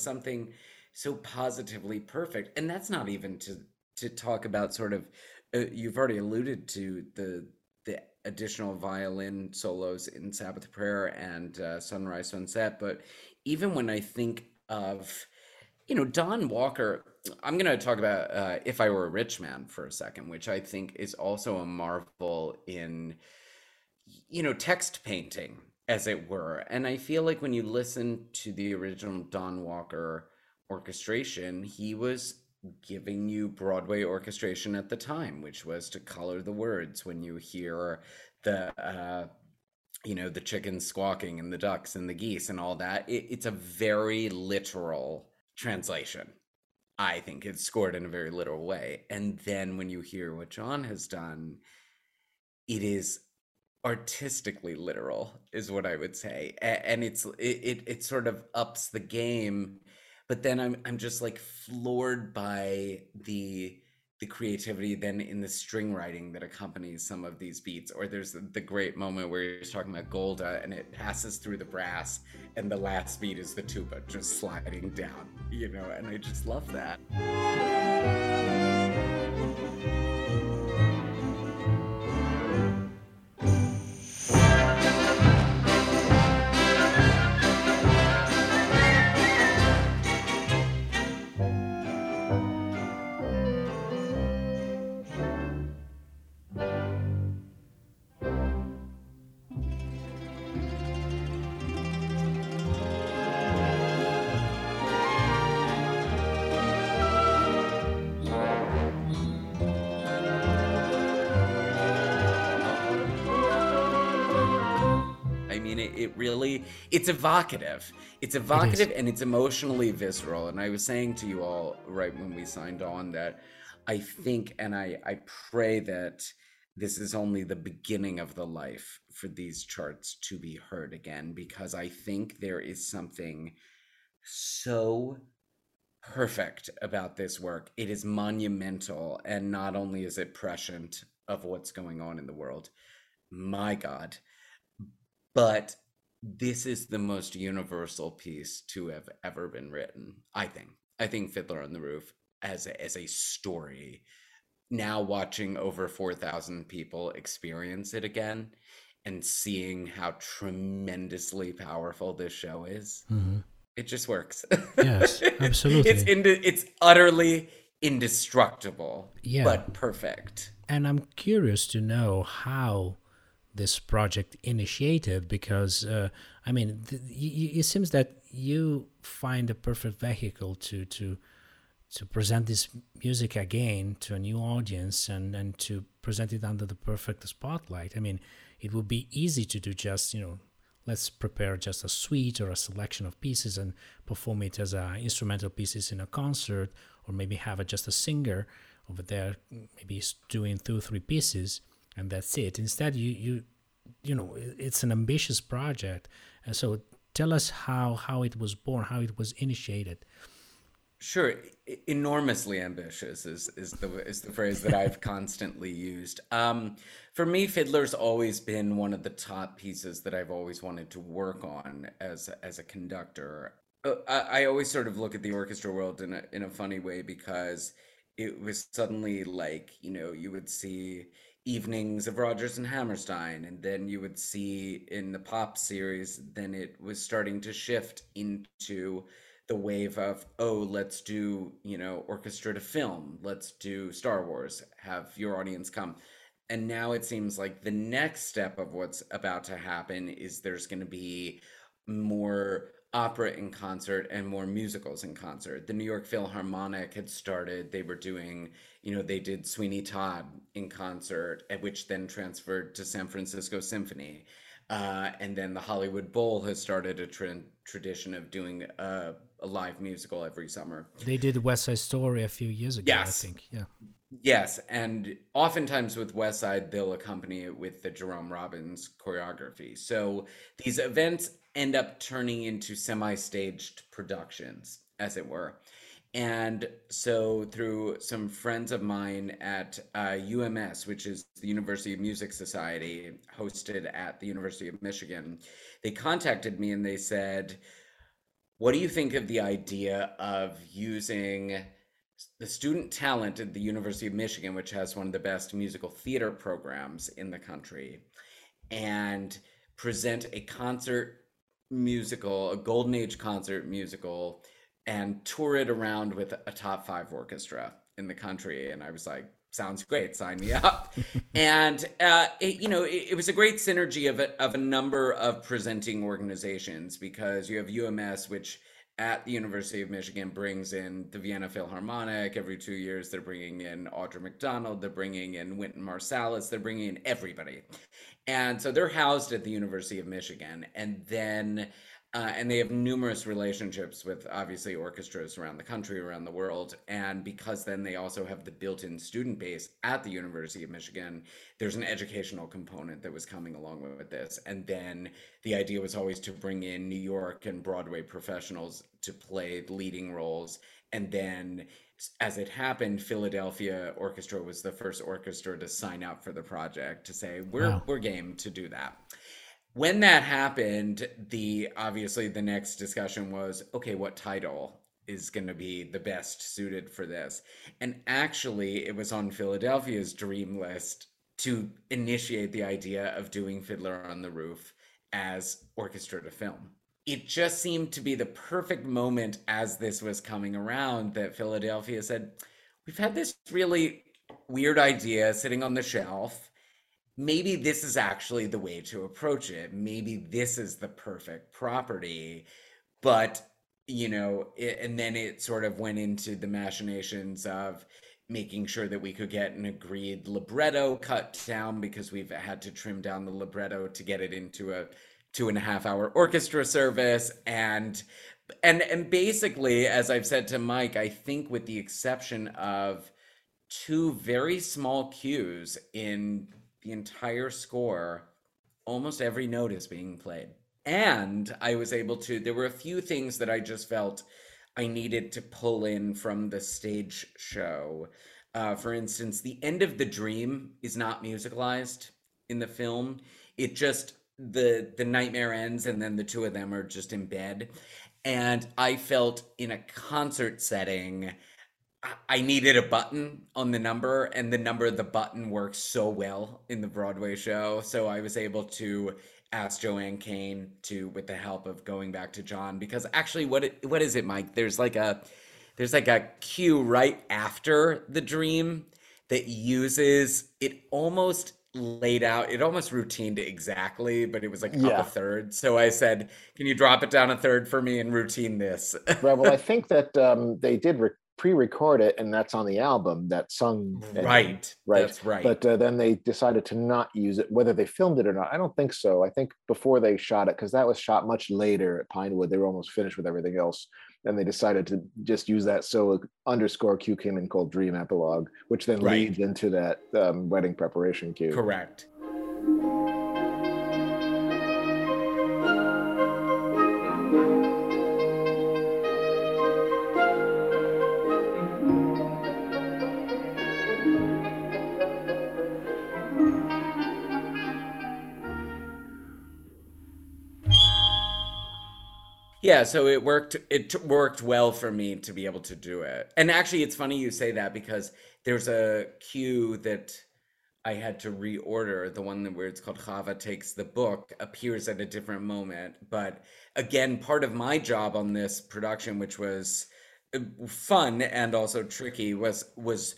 Something so positively perfect. And that's not even to to talk about sort of uh, you've already alluded to the the additional violin solos in sabbath prayer and uh, sunrise sunset. But even when i think of you know don walker i'm going to talk about uh, if i were a rich man for a second which i think is also a marvel in you know, text painting, as it were. And I feel like when you listen to the original Don Walker orchestration, he was giving you Broadway orchestration at the time, which was to color the words when you hear the, uh, you know, the chickens squawking and the ducks and the geese and all that. It, it's a very literal translation. I think it's scored in a very literal way. And then when you hear what John has done, it is artistically literal is what i would say and it's it, it sort of ups the game but then i'm i'm just like floored by the the creativity then in the string writing that accompanies some of these beats or there's the, the great moment where you're talking about golde and it passes through the brass and the last beat is the tuba just sliding down you know and i just love that it's evocative. It's evocative and it's emotionally visceral. And I was saying to you all right when we signed on that I think and I, I pray that this is only the beginning of the life for these charts to be heard again, because I think there is something so perfect about this work. It is monumental. And not only is it prescient of what's going on in the world, my God, but this is the most universal piece to have ever been written i think i think fiddler on the roof as a, as a story now watching over 4000 people experience it again and seeing how tremendously powerful this show is Mhm. it just works Yes, absolutely. it's inde- it's utterly indestructible Yeah. but perfect And I'm curious to know how this project initiated because, uh, I mean, th- y- it seems that you find the perfect vehicle to to to present this music again to a new audience and and to present it under the perfect spotlight. I mean, it would be easy to do just you know let's prepare just a suite or a selection of pieces and perform it as uh, instrumental pieces in a concert or maybe have a, just a singer over there maybe doing two three pieces and that's it instead you you you know it's an ambitious project and so tell us how how it was born how it was initiated Sure, enormously ambitious is is the is the phrase that I've constantly used. Um, for me, Fiddler's always been one of the top pieces that I've always wanted to work on as as a conductor. Uh, I, I always sort of look at the orchestra world in a in a funny way because it was suddenly like you know you would see evenings of Rodgers and Hammerstein, and then you would see in the pop series, then it was starting to shift into the wave of oh let's do you know orchestra to film. Let's do star wars. Have your audience come. And now it seems like the next step of what's about to happen is there's going to be more opera in concert and more musicals in concert the new york philharmonic had started they were doing you know they did sweeney todd in concert at which then transferred to san francisco symphony Uh, and then the Hollywood Bowl has started a tra- tradition of doing a, a, live musical every summer. They did West Side Story a few years ago, yes. I think. Yeah. Yes, and oftentimes with West Side, they'll accompany it with the Jerome Robbins choreography. So these events end up turning into semi staged productions, as it were. And so, through some friends of mine at uh, UMS, which is the University of Music Society, hosted at the University of Michigan, they contacted me and they said, What do you think of the idea of using the student talent at the University of Michigan, which has one of the best musical theater programs in the country, and present a concert musical, a golden age concert musical? and tour it around with a top five orchestra in the country. And I was like, sounds great, sign me up. and, uh, it, you know, it, it, was a great synergy of a, of a number of presenting organizations because you have UMS, which at the University of Michigan brings in the Vienna Philharmonic every two years. They're bringing in Audra McDonald, they're bringing in Wynton Marsalis, they're bringing in everybody. And so they're housed at the University of Michigan. And then uh, and they have numerous relationships with obviously orchestras around the country, around the world. And because then they also have the built in student base at the University of Michigan, there's an educational component that was coming along with this. And then the idea was always to bring in New York and Broadway professionals to play leading roles. And then as it happened, Philadelphia Orchestra was the first orchestra to sign up for the project to say, we're, wow. we're game to do that when that happened, the obviously the next discussion was okay, what title is going to be the best suited for this? And actually, it was on Philadelphia's dream list to initiate the idea of doing Fiddler on the Roof as orchestra to film. It just seemed to be the perfect moment as this was coming around that Philadelphia said, We've had this really weird idea sitting on the shelf maybe this is actually the way to approach it. Maybe this is the perfect property. But, you know, it, and then it sort of went into the machinations of making sure that we could get an agreed libretto cut down because we've had to trim down the libretto to get it into a two and a half hour orchestra service and and and basically as i've said to mike i think with the exception of two very small cues in the entire score, almost every note is being played. And I was able to, there were a few things that I just felt I needed to pull in from the stage show. Uh, for instance, the end of the dream is not musicalized in the film. It just the the nightmare ends and then the two of them are just in bed. And I felt in a concert setting I needed a button on the number, and the number of the button works so well in the Broadway show. So I was able to ask Joanne Kane to, with the help of going back to John, because actually, what it, what is it, Mike? There's like a there's like a cue right after the dream that uses it almost laid out it almost routined exactly but it was like yeah. up a third. So i said can you drop it down a third for me and routine this? Right well i think that um, they did re- pre-record it and that's on the album that sung right right. that's right. But uh, then they decided to not use it whether they filmed it or not i don't think so. I think before they shot it because that was shot much later at pinewood they were almost finished with everything else and they decided to just use that so underscore cue came in called dream epilogue which then right. leads into that um, wedding preparation cue correct Yeah, so it worked. It worked well for me to be able to do it. And actually, it's funny you say that because there's a cue that I had to reorder. The one where it's called Chava takes the book appears at a different moment. But again, part of my job on this production, which was uh, fun and also tricky, was was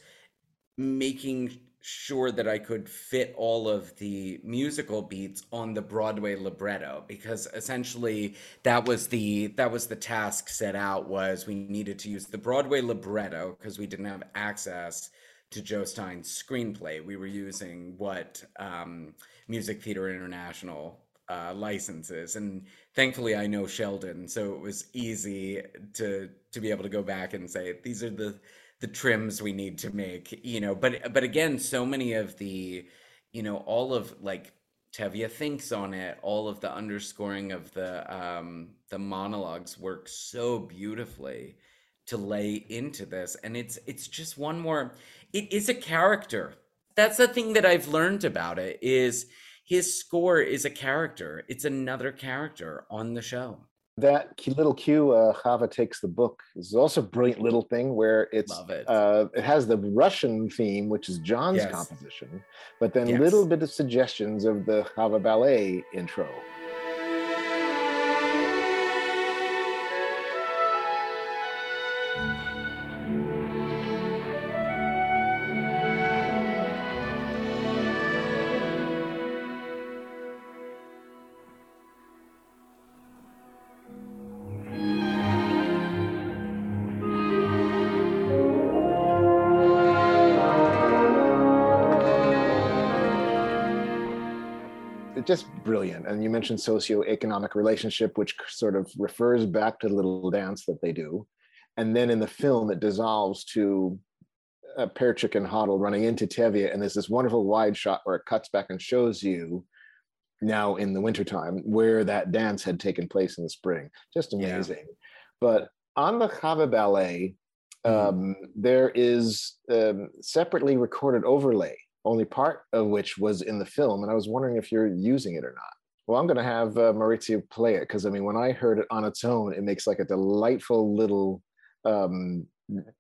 making sure that I could fit all of the musical beats on the Broadway libretto because essentially that was the that was the task set out was we needed to use the Broadway libretto because we didn't have access to Joe Stein's screenplay. We were using what um, Music Theater International uh, licenses, and thankfully I know Sheldon, so it was easy to to be able to go back and say these are the the trims we need to make, you know. But but again, so many of the, you know, all of like Tevye thinks on it, all of the underscoring of the um, the monologues work so beautifully to lay into this, and it's it's just one more. It is a character. That's the thing that I've learned about it is his score is a character. It's another character on the show. That little cue, uh, Chava takes the book, is also a brilliant little thing where it's it. Uh, it has the Russian theme, which is John's Yes. composition, but then Yes. little bit of suggestions of the Chava ballet intro. And you mentioned socioeconomic relationship, which sort of refers back to the little dance that they do. And then in the film, it dissolves to uh, Perchik and Hodel running into Tevye. And there's this wonderful wide shot where it cuts back and shows you now in the wintertime where that dance had taken place in the spring. Just Yeah. amazing. But on the Chava Ballet, um, there is um, separately recorded overlay, only part of which was in the film. And I was wondering if you're using it or not. Well, I'm going to have uh, Maurizio play it because I mean, when I heard it on its own, it makes like a delightful little um,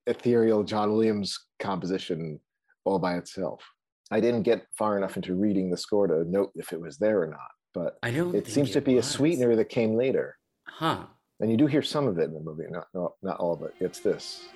ethereal John Williams composition all by itself. I didn't get far enough into reading the score to note if it was there or not, but I don't. it seems to be was. a sweetener that came later. Huh. And you do hear some of it in the movie, not not, not all of it. It's this.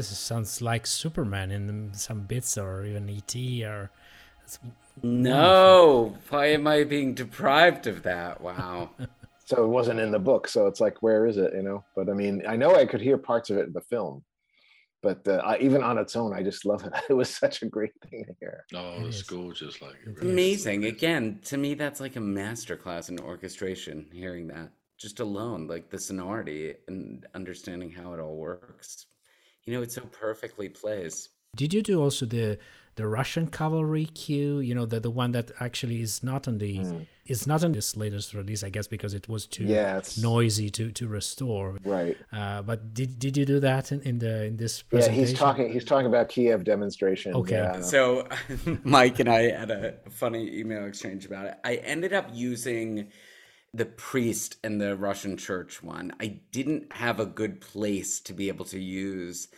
This is- sounds like Superman in some bits, or even ET, or No. Why am I being deprived of that? Wow. So it wasn't in the book, so it's like, where is it? You know. But I mean, I know I could hear parts of it in the film, but uh, I, even on its own, I just love it. It was such a great thing to hear. Oh, It it's is. gorgeous. Like it It really is. Amazing. Again, to me, that's like a masterclass in orchestration. Hearing that just alone, like the sonority and understanding how it all works. You know, it so perfectly plays. Did you do also the the Russian cavalry cue? You know, the the one that actually is not on the is not on this latest release, I guess, because it was too Yeah, noisy to to restore. Right. Uh, but did did you do that in, in the in this presentation? Yeah, presentation? he's talking. He's talking about Kiev demonstration. Okay. yeah. So Mike and I had a funny email exchange about it. I ended up using the priest and the Russian church one. I didn't have a good place to be able to use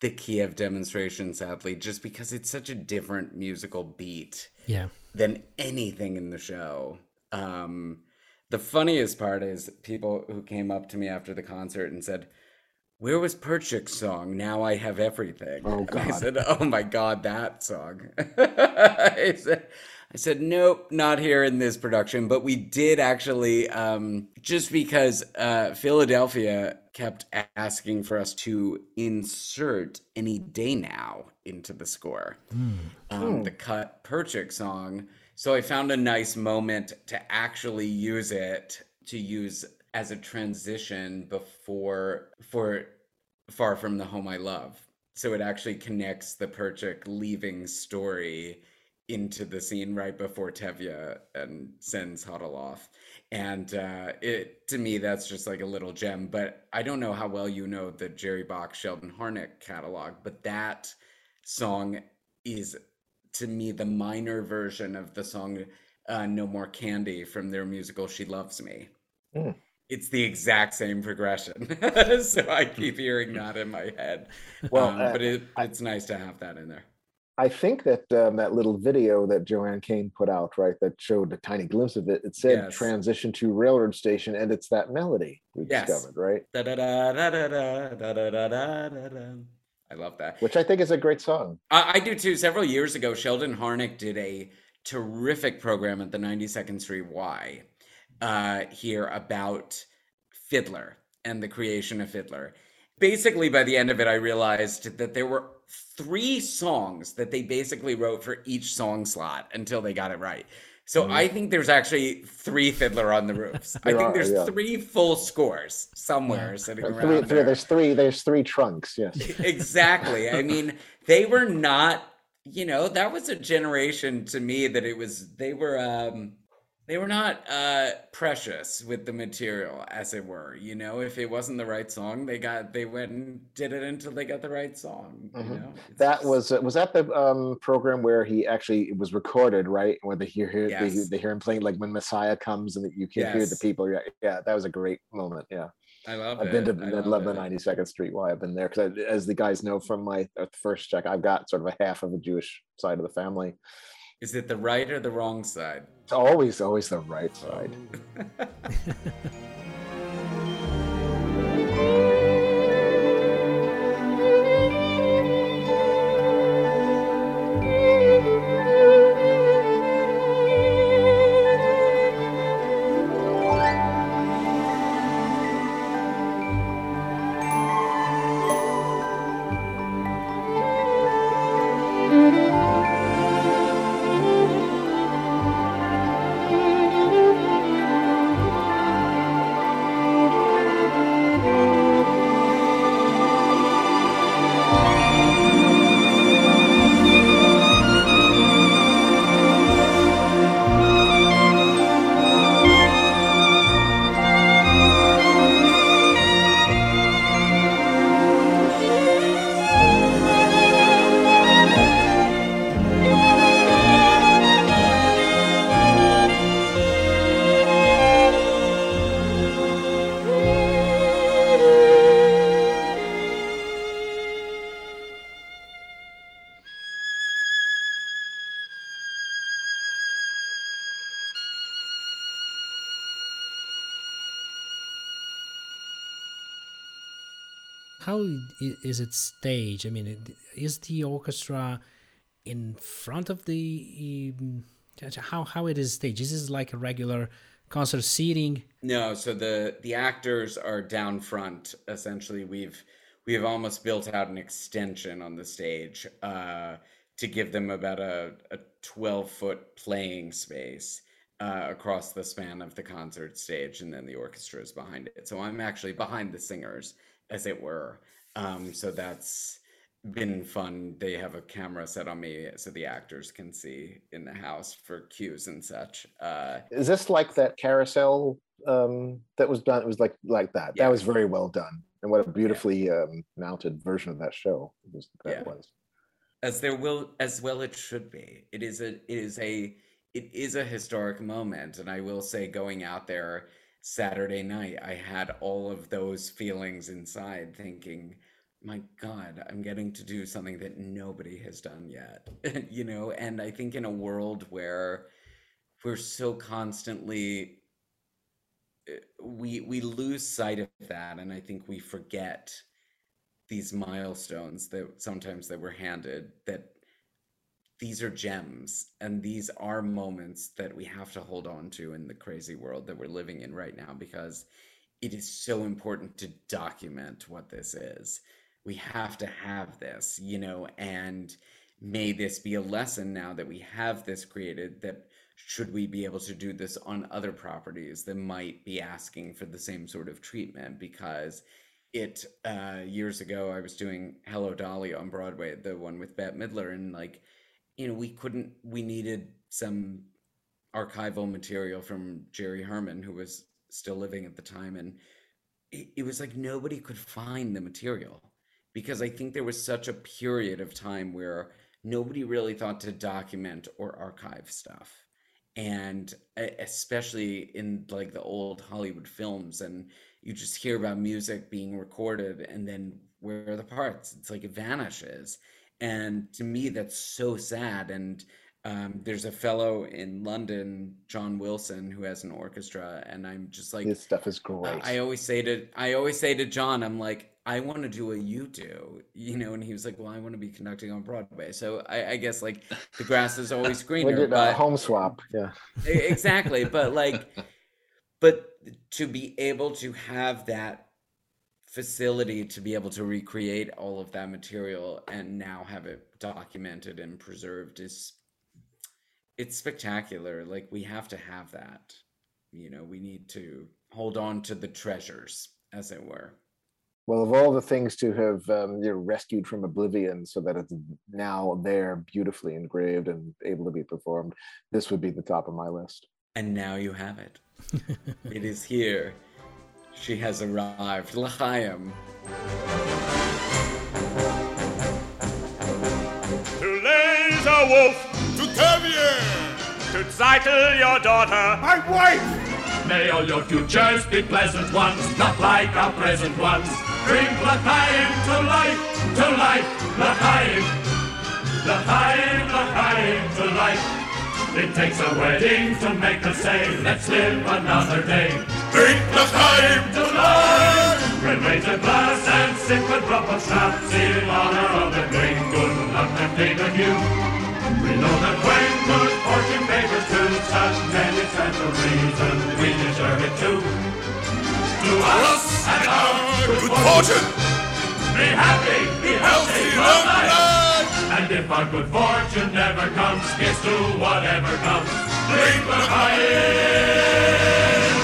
the Kiev demonstration, sadly, just because it's such a different musical beat Yeah. than anything in the show. Um, the funniest part is people who came up to me after the concert and said, Where was Perchik's song? Now I have everything. Oh, And I said, Oh my God, that song. I, said, I said, nope, not here in this production. But we did actually, um, just because uh, Philadelphia kept asking for us to insert Any Day Now into the score, um, the cut Perchik song. So I found a nice moment to actually use it to use as a transition before for Far From the Home I Love. So it actually connects the Perchik leaving story into the scene right before Tevye and sends Hodel off. And uh, it to me that's just like a little gem. But I don't know how well you know the Jerry Bock Sheldon Harnick catalog, but that song is to me the minor version of the song uh, No More Candy from their musical She Loves Me. Mm. It's the exact same progression. so I keep hearing that in my head. Well, Um, uh, but it, it's nice to have that in there. I think that um, that little video that JoAnn Kane put out, right, that showed a tiny glimpse of it, it said Yes. transition to railroad station, and it's that melody we Yes. discovered, right? Da da da da da da da da da da. I love that. Which I think is a great song. I, I do too. Several years ago, Sheldon Harnick did a terrific program at the 92nd Street Y uh, here about Fiddler and the creation of Fiddler. Basically, by the end of it, I realized that there were three songs that they basically wrote for each song slot until they got it right. So I think there's actually three Fiddler on the Roofs. I think are, there's yeah. three full scores somewhere sitting Uh, around three, there. there's three. There's three trunks. Yes. exactly. I mean, they were not, you know, that was a generation to me that it was they were um they were not uh precious with the material as it were, you know, if it wasn't the right song, they got they went and did it until they got the right song, you Mhm. know. That was uh, was that the um, program where he actually it was recorded, right? Where they hear, hear they, Yes. they hear him playing like when Messiah comes and you can hear the people. Yeah, yeah, that was a great moment. Yeah, I love it I've it. been to I I love the 92nd Street Y I've been there because, as the guys know from my uh, first check, I've got sort of a half of the Jewish side of the family. Is it the right or the wrong side? It's always, always the right side. is it staged? I mean, is the orchestra in front of the um, how how it is staged? Is this like a regular concert seating? No, so the the actors are down front. Essentially, we've we've almost built out an extension on the stage uh, to give them about a, a twelve foot playing space uh, across the span of the concert stage, and then the orchestra is behind it. So I'm actually behind the singers, as it were. Um, so that's been fun. They have a camera set on me so the actors can see in the house for cues and such. Uh, Is this like that carousel um, that was done? It was like like that. That was very well done, and what a beautifully um, mounted version of that show was, that Yeah. was. as there will as well it should be it is a it is a it is a historic moment and i will say going out there saturday night i had all of those feelings inside thinking my god i'm getting to do something that nobody has done yet. You know and i think in a world where we're so constantly uh, we we lose sight of that and i think we forget these milestones that sometimes that we're handed that these are gems and these are moments that we have to hold on to in the crazy world that we're living in right now because it is so important to document what this is. We have to have this, you know, and may this be a lesson now that we have this created that should we be able to do this on other properties that might be asking for the same sort of treatment because it uh years ago i was doing hello dolly on broadway the one with bette midler and like you know we couldn't we needed some archival material from jerry herman who was still living at the time and it, it was like nobody could find the material because i think there was such a period of time where nobody really thought to document or archive stuff. And especially in like the old hollywood films and you just hear about music being recorded and then where are the parts? It's like it vanishes and to me that's so sad and um, there's a fellow in london john wilson who has an orchestra and i'm just like this stuff is I- great. I always say to I always say to John, I'm like, I want to do what you do, you know, and he was like, Well, I want to be conducting on Broadway. So I, I guess like the grass is always we greener. did a but home swap. Yeah. Exactly, but like, but to be able to have that facility to be able to recreate all of that material and now have it documented and preserved is it's spectacular. Like we have to have that. You know we need to hold on to the treasures as it were. Well, of all the things to have um, you know, rescued from oblivion so that it's now there beautifully engraved and able to be performed, this would be the top of my list. and now you have it. It is here she has arrived l'chaim To Lazar Wolf, To Caviar! to Tzeitel, your daughter. My wife! May all your futures be pleasant ones, not like our present ones. Drink L'chaim to life, to life, L'chaim. L'chaim, L'chaim to life. It takes a wedding to make us say, let's live another day. Drink L'chaim! To life! We'll raise a glass and sip a drop of schnapps in honor of the great good luck that favored you. We know that when good fortune favors two such men, it's that's a reason we deserve it too. To us and our Good fortune! be happy, be healthy, long life. And if our good fortune never comes, here's to whatever comes. Drink the to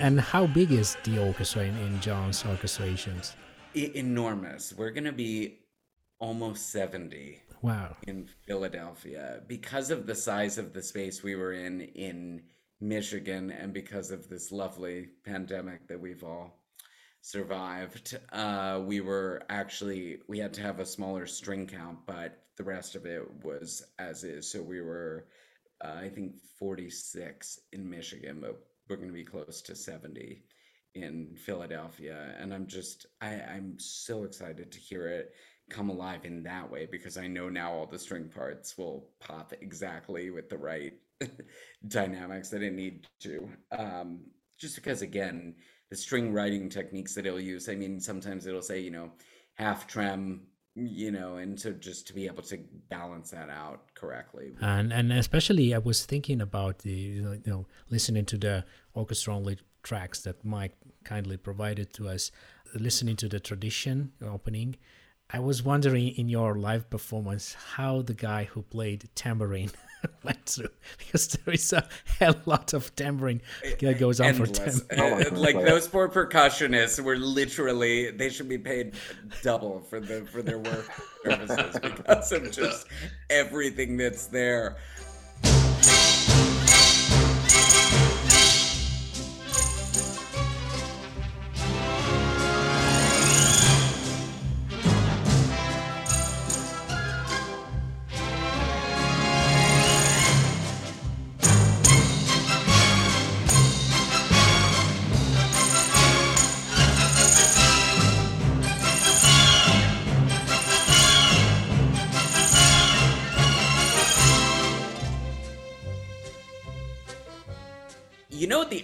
And how big is the orchestra in, in John's orchestrations? Enormous we're gonna be almost 70 Wow. in Philadelphia because of the size of the space we were in in Michigan and because of this lovely pandemic that we've all survived. Uh, we were actually we had to have a smaller string count, but the rest of it was as is. So we were, uh, I think, 46 in Michigan, but we're going to be close to 70 in Philadelphia, and I'm just I, I'm so excited to hear it come alive in that way because I know now all the string parts will pop exactly with the right dynamics that it need to. Um, just because again, the string writing techniques that it'll use. I mean, sometimes it'll say, you know, half trem, you know, and so just to be able to balance that out correctly. And and especially I was thinking about the you know listening to the orchestra only tracks that Mike kindly provided to us, listening to the tradition opening. I was wondering in your live performance how the guy who played tambourine went through because there is a hell lot of tambourine that goes on for Endless. ten. Uh, like those poor percussionists were literally they should be paid double for the for their work services because of just everything that's there.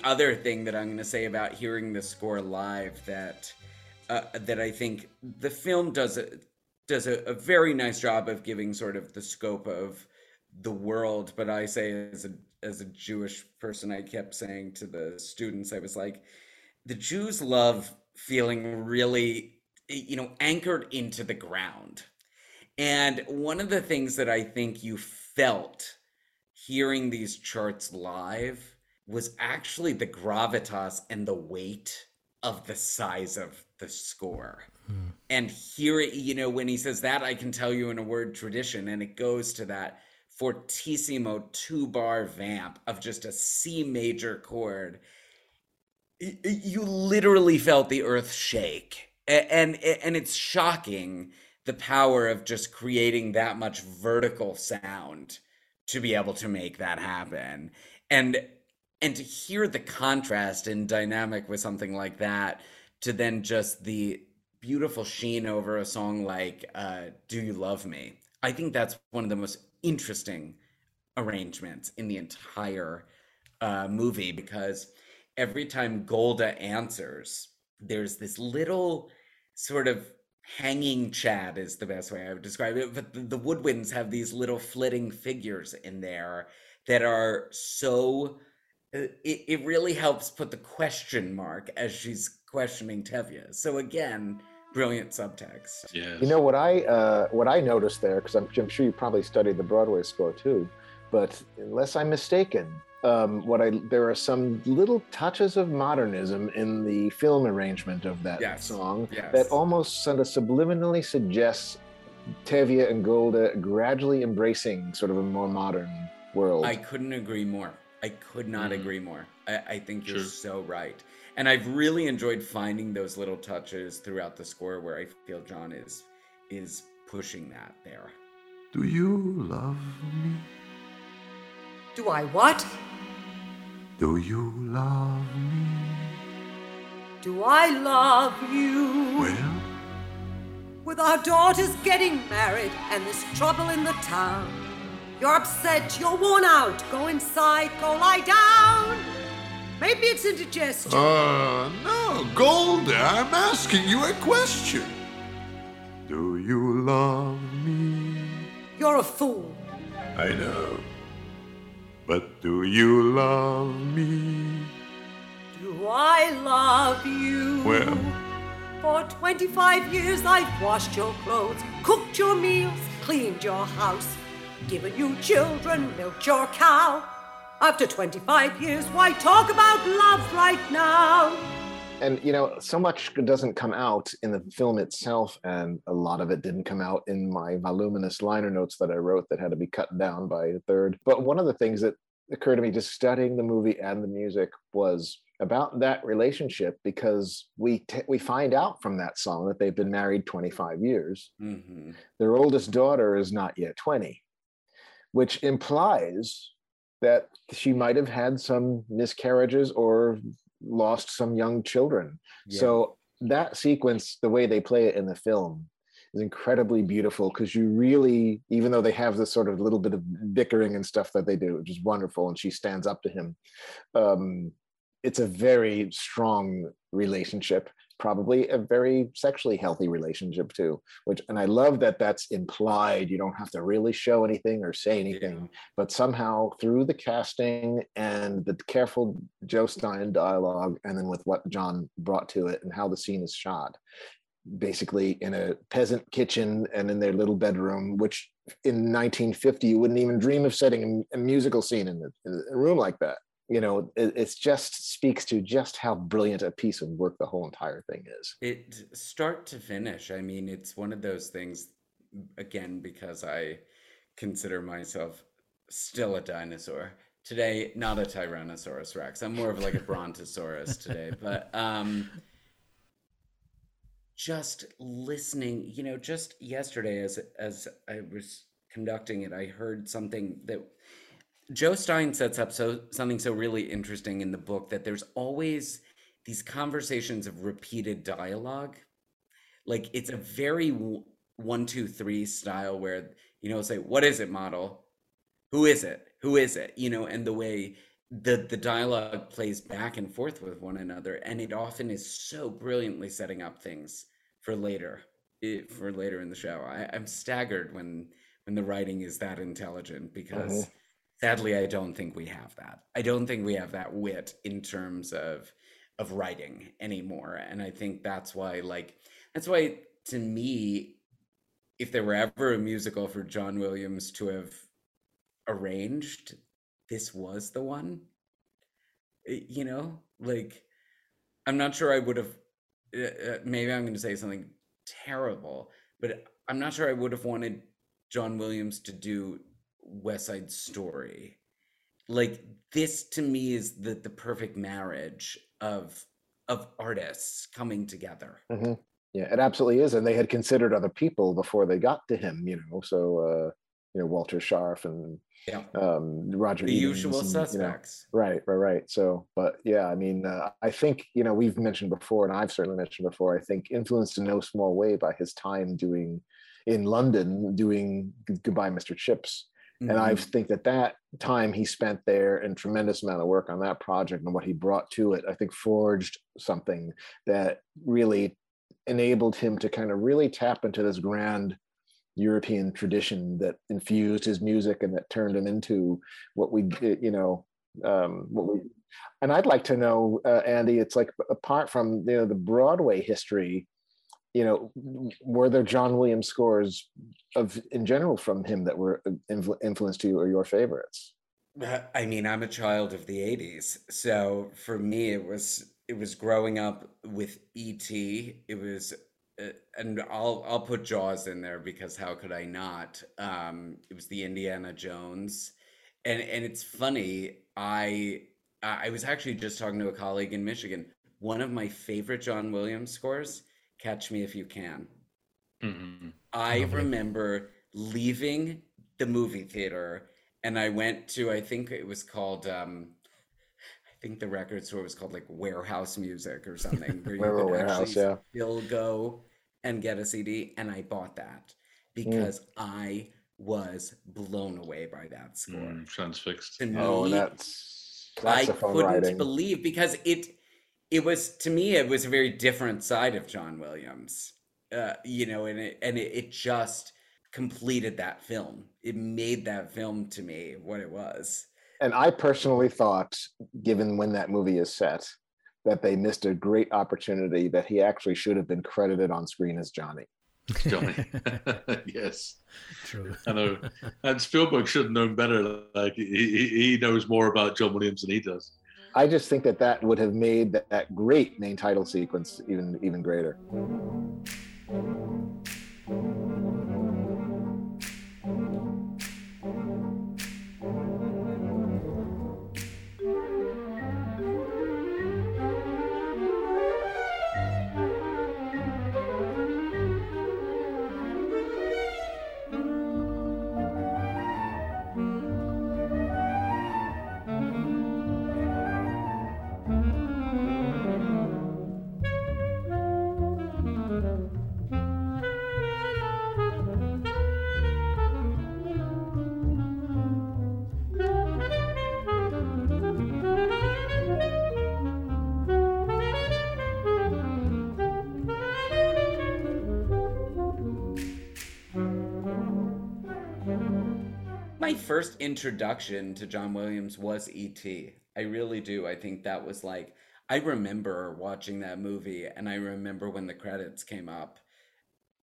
Other thing that I'm going to say about hearing the score live that uh, that I think the film does a does a, a very nice job of giving sort of the scope of the world. But I say as a as a Jewish person, I kept saying to the students, I was like, the Jews love feeling really, you know, anchored into the ground. And one of the things that I think you felt hearing these charts live was actually the gravitas and the weight of the size of the score. Hmm. And here, you know, when he says that, I can tell you in a word tradition, and it goes to that fortissimo two bar vamp of just a C major chord. You literally felt the earth shake. And, and it's shocking the power of just creating that much vertical sound to be able to make that happen. And and to hear the contrast and dynamic with something like that to then just the beautiful sheen over a song like uh, do you love me? I think that's one of the most interesting arrangements in the entire uh, movie because every time golde answers there's this little sort of hanging chad is the best way i would describe it but the, woodwinds have these little flitting figures in there that are so it, it really helps put the question mark as she's questioning Tevye. So again, brilliant subtext. Yeah. You know what I uh, what I noticed there, because I'm, I'm sure you probably studied the Broadway score too, but unless I'm mistaken, um, what I there are some little touches of modernism in the film arrangement of that Yes, song yes. that almost sort of subliminally suggests Tevye and Golde gradually embracing sort of a more modern world. I couldn't agree more. I could not Mhm. agree more. I, I think you're Sure. so right. And I've really enjoyed finding those little touches throughout the score where I feel John is is pushing that there. Do you love me? Do I what? Do you love me? Do I love you? Well, With our daughters getting married and this trouble in the town. You're upset, you're worn out. Go inside, go lie down. Maybe it's indigestion. uh, no, Golde, I'm asking you a question. Do you love me? You're a fool. I know. But do you love me? Do I love you? Well. For 25 years I've washed your clothes, cooked your meals, cleaned your house, given you children, milked your cow. After 25 years, why talk about love right now? and you know so much doesn't come out in the film itself and a lot of it didn't come out in my voluminous liner notes that i wrote that had to be cut down by a third but one of the things that occurred to me just studying the movie and the music was about that relationship because we t- we find out from that song that they've been married 25 years hmm their oldest daughter is not yet 20 which implies that she might have had some miscarriages or lost some young children Yeah. so that sequence the way they play it in the film is incredibly beautiful because you really even though they have this sort of little bit of bickering and stuff that they do which is wonderful and she stands up to him um, it's a very strong relationship probably a very sexually healthy relationship too which and i love that that's implied. You don't have to really show anything or say anything but somehow through the casting and the careful joe stein dialogue and then with what john brought to it and how the scene is shot basically in a peasant kitchen and in their little bedroom which in 1950 you wouldn't even dream of setting a, a musical scene in a, in a room like that you know it it's just speaks to just how brilliant a piece of work the whole entire thing is It start to finish. I mean, it's one of those things again because I consider myself still a dinosaur. Today, not a Tyrannosaurus Rex. I'm more of like a Brontosaurus today, but um just listening, you know, just yesterday as as I was conducting it, I heard something that Joe Stein sets up so something so really interesting in the book that there's always these conversations of repeated dialogue. Like it's a very one, two, three style where you know, say, "What is it, Motel? Who is it? Who is it?" You know, and the way the the dialogue plays back and forth with one another and it often is so brilliantly setting up things for later for later in the show I, i'm staggered when when the writing is that intelligent because Mhm. Sadly i don't think we have that. I don't think we have that wit in terms of of writing anymore. And i think that's why like that's why to me if there were ever a musical for john williams to have arranged this was the one. You know like i'm not sure i would have uh, uh, maybe i'm going to say something terrible but i'm not sure i would have wanted john williams to do west side story like this to me is the the perfect marriage of of artists coming together hmm Yeah, it absolutely is. And they had considered other people before they got to him, you know. So, uh, you know, Walter Scharf and yeah um, Roger. the Edens usual and, you know, suspects Right, right, right. So, but yeah, I mean, uh, I think, you know, we've mentioned before, and I've certainly mentioned before, I think influenced in no small way by his time doing in London, doing Goodbye, Mr. Chips. And I Mhm. think that that time he spent there and tremendous amount of work on that project and what he brought to it, I think forged something that really enabled him to kind of really tap into this grand European tradition that infused his music and that turned him into what we, you know, um, what we. And I'd like to know, uh, Andy, it's like apart from you know the Broadway history, you know, were there John Williams scores of in general from him that were influ- influenced to you or your favorites? I mean, I'm a child of the 80s. So for me it was it was growing up with ET. It was uh, and I'll I'll put Jaws in there because how could I not? Um it was the Indiana Jones. And and it's funny, I I was actually just talking to a colleague in Michigan. One of my favorite John Williams scores, Catch Me If You Can. Mhm. I Lovely. remember leaving the movie theater and I went to I think it was called um I think the record store was called like Warehouse Music or something where you Railroad could Warehouse, actually yeah. still go and get a CD and I bought that because I was blown away by that score. Mm, transfixed. To me, Oh, and that's I couldn't writing. believe because it it was to me it was a very different side of John Williams. Uh, you know, and it and it, it just completed that film. It made that film to me what it was. and I personally thought, given when that movie is set, that they missed a great opportunity that he actually should have been credited on screen as Johnny. Johnny. yes, True. I know. And Spielberg should have known better. Like he, he he knows more about John Williams than he does. I just think that that would have made that, that great main title sequence even even greater. My um, first introduction to John Williams was E.T. I really do. I think that was like, I remember watching that movie and I remember when the credits came up.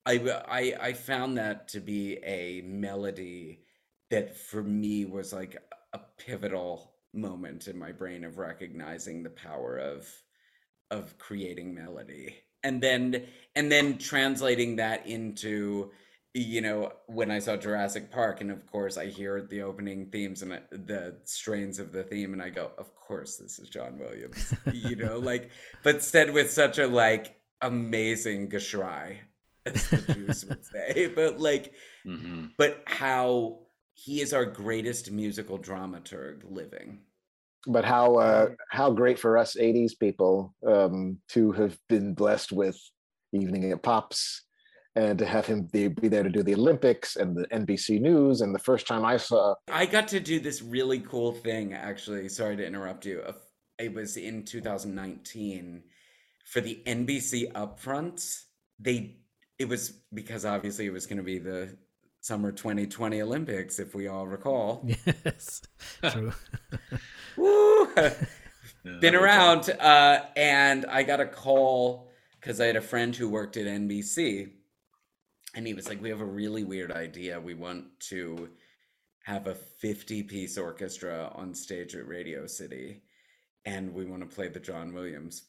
I, I, I found that to be a melody that for me was like a pivotal moment in my brain of recognizing the power of of creating melody and then and then translating that into you know when i saw jurassic park and of course i hear the opening themes and the strains of the theme and i go of course this is john williams you know like but said with such a like amazing geschrei as the jews would say but like hmm but how he is our greatest musical dramaturg living. But how uh, how great for us '80s people um, to have been blessed with Evening at Pops and to have him be, be there to do the Olympics and the NBC News. And the first time I saw, I got to do this really cool thing, actually. Sorry to interrupt you. It was in 2019 for the NBC upfronts. They, it was because obviously it was going to be the summer 2020 Olympics, if we all recall. Yes, true. Woo! Been around. Uh, and I got a call because I had a friend who worked at NBC. And he was like, We have a really weird idea. We want to have a 50 piece orchestra on stage at Radio City. And we want to play the John Williams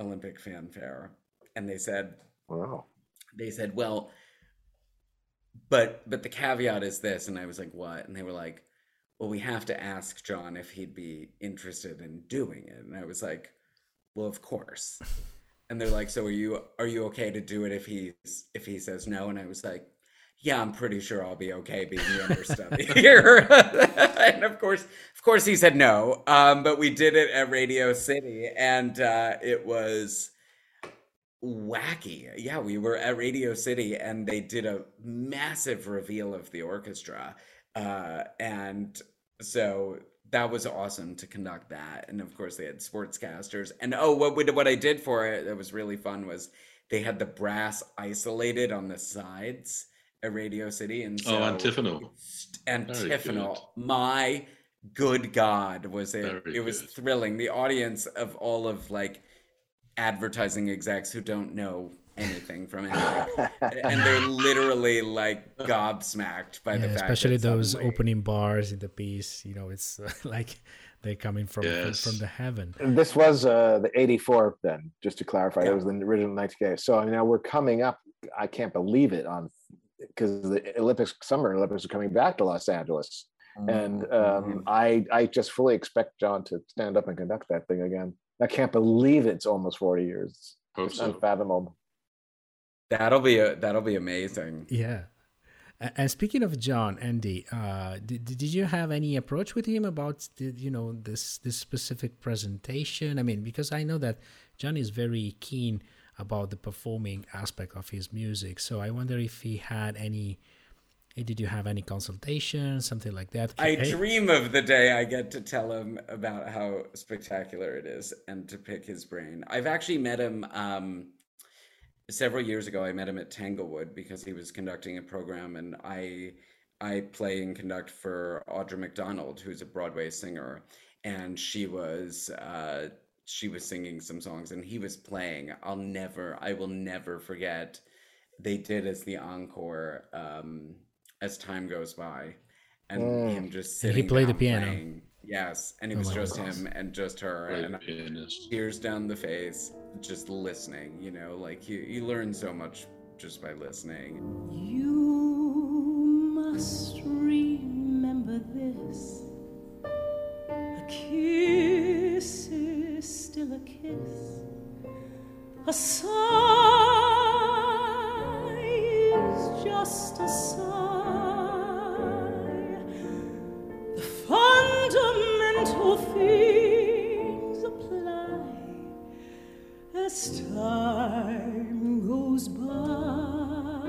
Olympic fanfare. And they said, wow, they said, well, but but the caveat is this, and I was like, what? And they were like, well, we have to ask John if he'd be interested in doing it. And I was like, well, of course. And they're like, so are you are you okay to do it if he's if he says no? And I was like, yeah, I'm pretty sure I'll be okay being the understudy here. and of course, of course, he said no. Um, but we did it at Radio City, and uh, it was wacky. Yeah, we were at Radio City, and they did a massive reveal of the orchestra, uh, and so that was awesome to conduct that. And of course, they had sportscasters. And oh, what we, what I did for it that was really fun was they had the brass isolated on the sides at Radio City, and so Oh, antiphonal. Antiphonal. My good God, was it? Very it was thrilling. The audience of all of like advertising execs who don't know anything from anything, and they're literally like gobsmacked by the Yeah, fact, especially that those suddenly- opening bars in the piece. You know, it's uh, like they're coming from from, Yes. from the heaven. And this was uh, the 84 then, just to clarify. Yeah. That was the original 90K. So now we're coming up, I can't believe it, on because the Olympics, Summer Olympics are coming back to Los Angeles. And um, Mhm. I, I just fully expect John to stand up and conduct that thing again. I can't believe it's almost 40 years. Hope It's so. unfathomable. That'll be a, that'll be amazing. Yeah. And speaking of John, Andy, uh, did, did you have any approach with him about the, you know this this specific presentation? I mean, because I know that John is very keen about the performing aspect of his music, so I wonder if he had any. Did you have any consultation, something like that? I Eh, dream of the day I get to tell him about how spectacular it is and to pick his brain. I've actually met him um, several years ago. I met him at Tanglewood because he was conducting a program, and I I play and conduct for Audra McDonald, who's a Broadway singer, and she was uh, she was singing some songs, and he was playing. I'll never, I will never forget. They did as the encore um, as time goes by, and Mm. him just And sitting he played the piano. playing. Yes, and it Oh was just goodness. him and just her, Great and pianist. tears down the face, just listening. You know, like you you learn so much just by listening. You must remember this. A kiss is still a kiss. A sigh is just a sigh. The fundamental things as time goes by.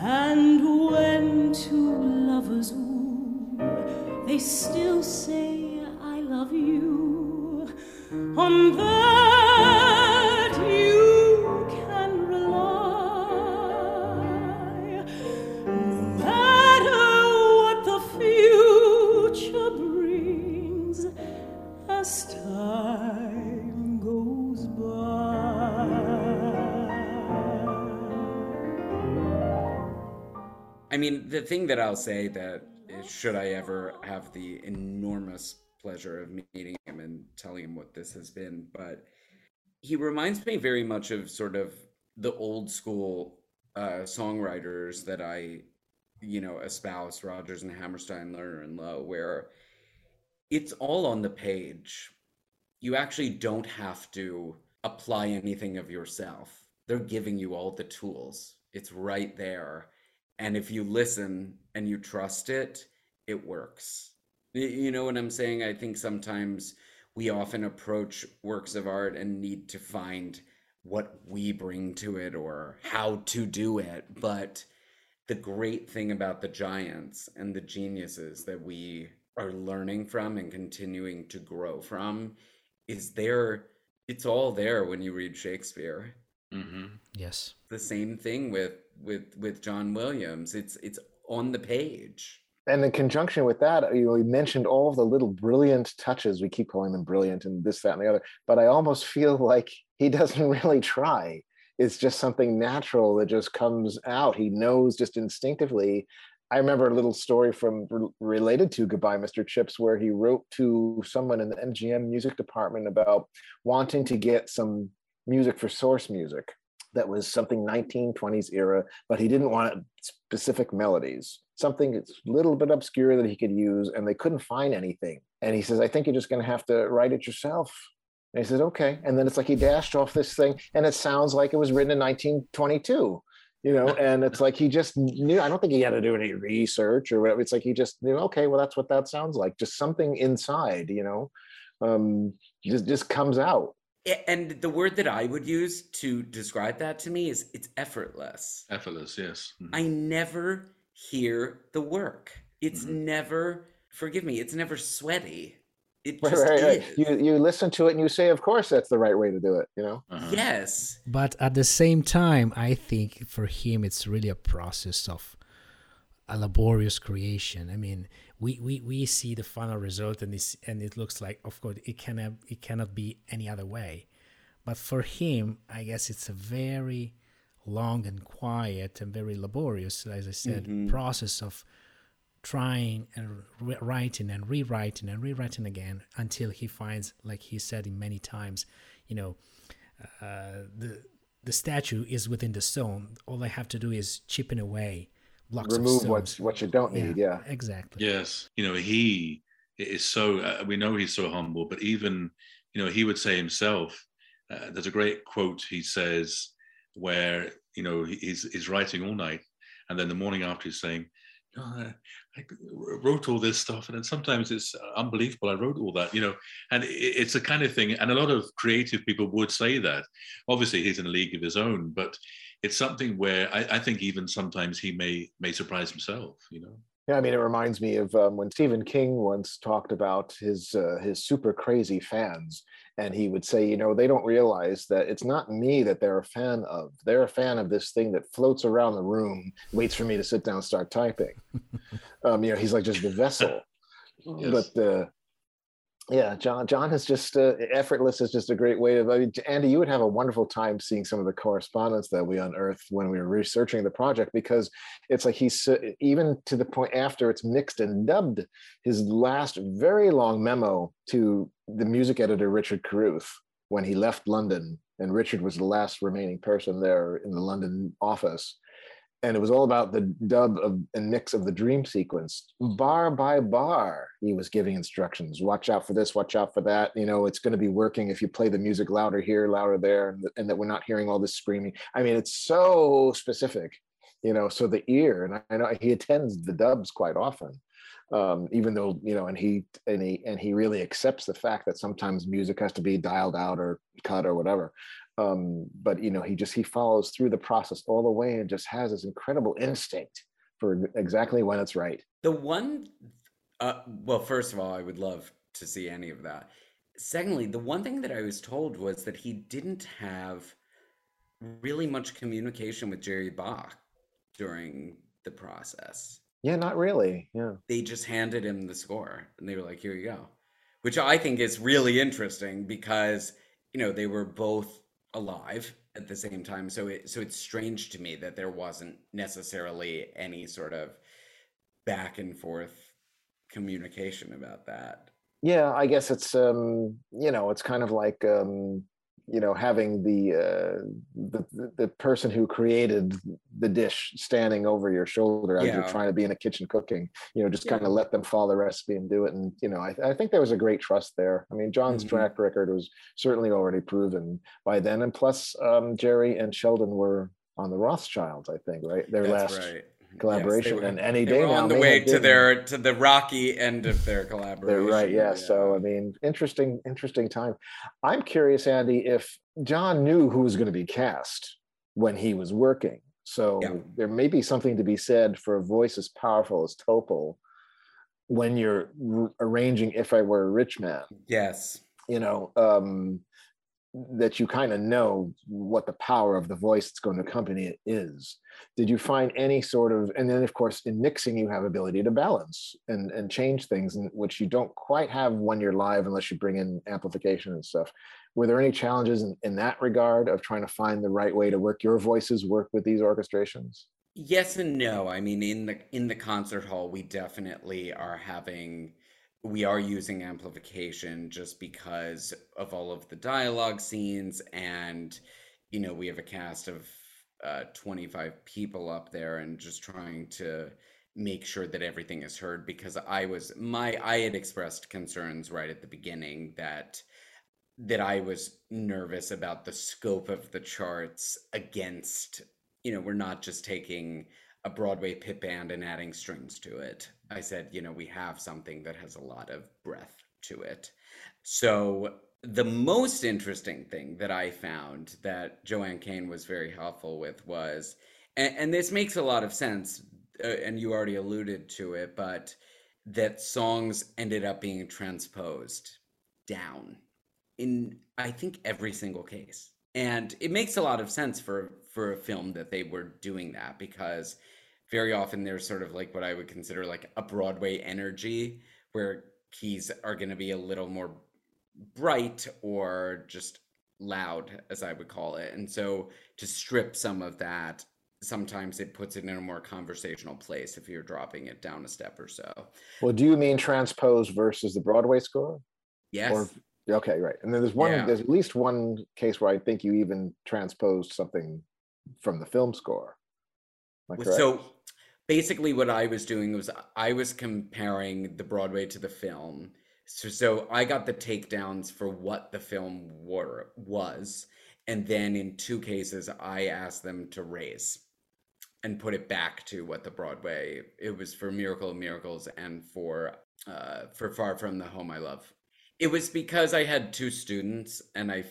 And when two lovers woo, they still say, I love you. On that I mean, the thing that I'll say that should I ever have the enormous pleasure of meeting him and telling him what this has been, but he reminds me very much of sort of the old school uh, songwriters that I, you know, espouse Rodgers and Hammerstein, Lerner and Loewe, where it's all on the page. You actually don't have to apply anything of yourself. They're giving you all the tools. It's right there. And if you listen and you trust it, it works. You know what I'm saying? I think sometimes we often approach works of art and need to find what we bring to it or how to do it. But the great thing about the giants and the geniuses that we are learning from and continuing to grow from is there it's all there when you read shakespeare hmm Yes. the same thing with with with john williams it's it's on the page and in conjunction with that, you know, we mentioned all of the little brilliant touches. We keep calling them brilliant and this, that, and the other. But I almost feel like he doesn't really try. It's just something natural that just comes out. He knows just instinctively. I remember a little story from related to Goodbye, Mr. Chips, where he wrote to someone in the MGM music department about wanting to get some music for source music that was something 1920s era, but he didn't want specific melodies, something that's a little bit obscure that he could use, and they couldn't find anything. And he says, I think you're just going to have to write it yourself. And he says, okay. And then it's like he dashed off this thing, and it sounds like it was written in 1922. You know, and it's like he just knew. I don't think he had to do any research or whatever. It's like he just knew. Okay, well, that's what that sounds like. Just something inside, you know, um, just just comes out. A- and the word that i would use to describe that to me is it's effortless Effortless, yes. Mhm. i never hear the work it's Mhm. never forgive me it's never sweaty it Right, just right, right. is You you listen to it and you say, of course, that's the right way to do it. You know. Uh-huh. yes But at the same time, I think for him, it's really a process of a laborious creation. I mean, we, we, we see the final result, and it's, and it looks like, of course, it cannot it cannot be any other way. But for him, I guess it's a very long and quiet and very laborious, as I said, Mhm. process of trying and re- writing and rewriting and rewriting again until he finds, like he said in many times, you know, uh, the the statue is within the stone. All I have to do is chipping away Remove of what what you don't need. Yeah. exactly. Yes, you know he is so. Uh, we know he's so humble, but even you know he would say himself. Uh, there's a great quote he says where you know he's he's writing all night, and then the morning after he's saying, "You I, I wrote all this stuff, and then sometimes it's unbelievable. I wrote all that, you know, and it's a kind of thing. And a lot of creative people would say that. Obviously, he's in a league of his own, but it's something where I, I think even sometimes he may may surprise himself, you know. Yeah, I mean, it reminds me of um, when Stephen King once talked about his uh, his super crazy fans, and he would say, you know, they don't realize that it's not me that they're a fan of. They're a fan of this thing that floats around the room, waits for me to sit down and start typing. um, you know, he's like just the vessel. Yes. But uh, yeah, John John is just uh, effortless is just a great way of. I mean, Andy, you would have a wonderful time seeing some of the correspondence that we unearthed when we were researching the project because it's like he's even to the point after it's mixed and dubbed. His last very long memo to the music editor Richard Caruth when he left London, and Richard was the last remaining person there in the London office and it was all about the dub of and mix of the dream sequence. Bar by bar he was giving instructions. Watch out for this watch out for that. You know it's going to be working if you play the music louder here louder there and, and that we're not hearing all this screaming. I mean it's so specific you know so the ear and i know he attends the dubs quite often um, even though you know and he and he and he really accepts the fact that sometimes music has to be dialed out or cut or whatever um, but you know he just he follows through the process all the way and just has this incredible instinct for exactly when it's right The one, uh, well, first of all, I would love to see any of that. Secondly, the one thing that I was told was that he didn't have really much communication with Jerry Bock during the process. yeah not really yeah They just handed him the score and they were like, here you go. Which I think is really interesting because, you know, they were both alive at the same time. So it so it's strange to me that there wasn't necessarily any sort of back and forth communication about that. yeah i guess it's um you know it's kind of like um you know having the uh the, the- person who created the dish standing over your shoulder as Yeah. you're trying to be in a kitchen cooking you know just kind of let them follow the recipe and do it and you know i, I think there was a great trust there i mean john's Mhm. track record was certainly already proven by then and plus um jerry and sheldon were on the rothschilds i think right their That's last right. Collaboration, Yes, and any day now on the way to their to the rocky end of their collaboration They're right, yeah. So I mean, interesting, interesting time. I'm curious, Andy, if John knew who was going to be cast when he was working. So Yeah. there may be something to be said for a voice as powerful as Topol when you're r- arranging "If I Were a Rich Man." yes, You know, um, that you kind of know what the power of the voice that's going to accompany it is. Did you find any sort of, and then of course in mixing you have ability to balance and and change things, which you don't quite have when you're live unless you bring in amplification and stuff. Were there any challenges in, in that regard of trying to find the right way to work your voices, work with these orchestrations? Yes and no. I mean, in the in the concert hall, we definitely are having we are using amplification just because of all of the dialogue scenes and you know, we have a cast of uh 25 people up there and just trying to make sure that everything is heard because I was my I had expressed concerns right at the beginning that that I was nervous about the scope of the charts against, you know, we're not just taking a Broadway pit band and adding strings to it. I said, you know, we have something that has a lot of breath to it. So the most interesting thing that I found that JoAnn Kane was very helpful with was, and, and this makes a lot of sense, uh, and you already alluded to it, but that songs ended up being transposed down in I think every single case. And it makes a lot of sense for for a film that they were doing that because very often there's sort of like what I would consider like a Broadway energy where keys are going to be a little more bright or just loud as I would call it. And so to strip some of that sometimes it puts it in a more conversational place if you're dropping it down a step or so. Well, do you mean transpose versus the Broadway score? Yes. Or okay, right. And then there's one. Yeah. There's at least one case where I think you even transposed something from the film score. Am I Well, correct? So basically, what I was doing was I was comparing the Broadway to the film. So, so I got the takedowns for what the film were, was, and then in two cases, I asked them to raise and put it back to what the Broadway. It was for Miracle of Miracles and for uh, for Far From the Home I Love. It was because I had two students, and i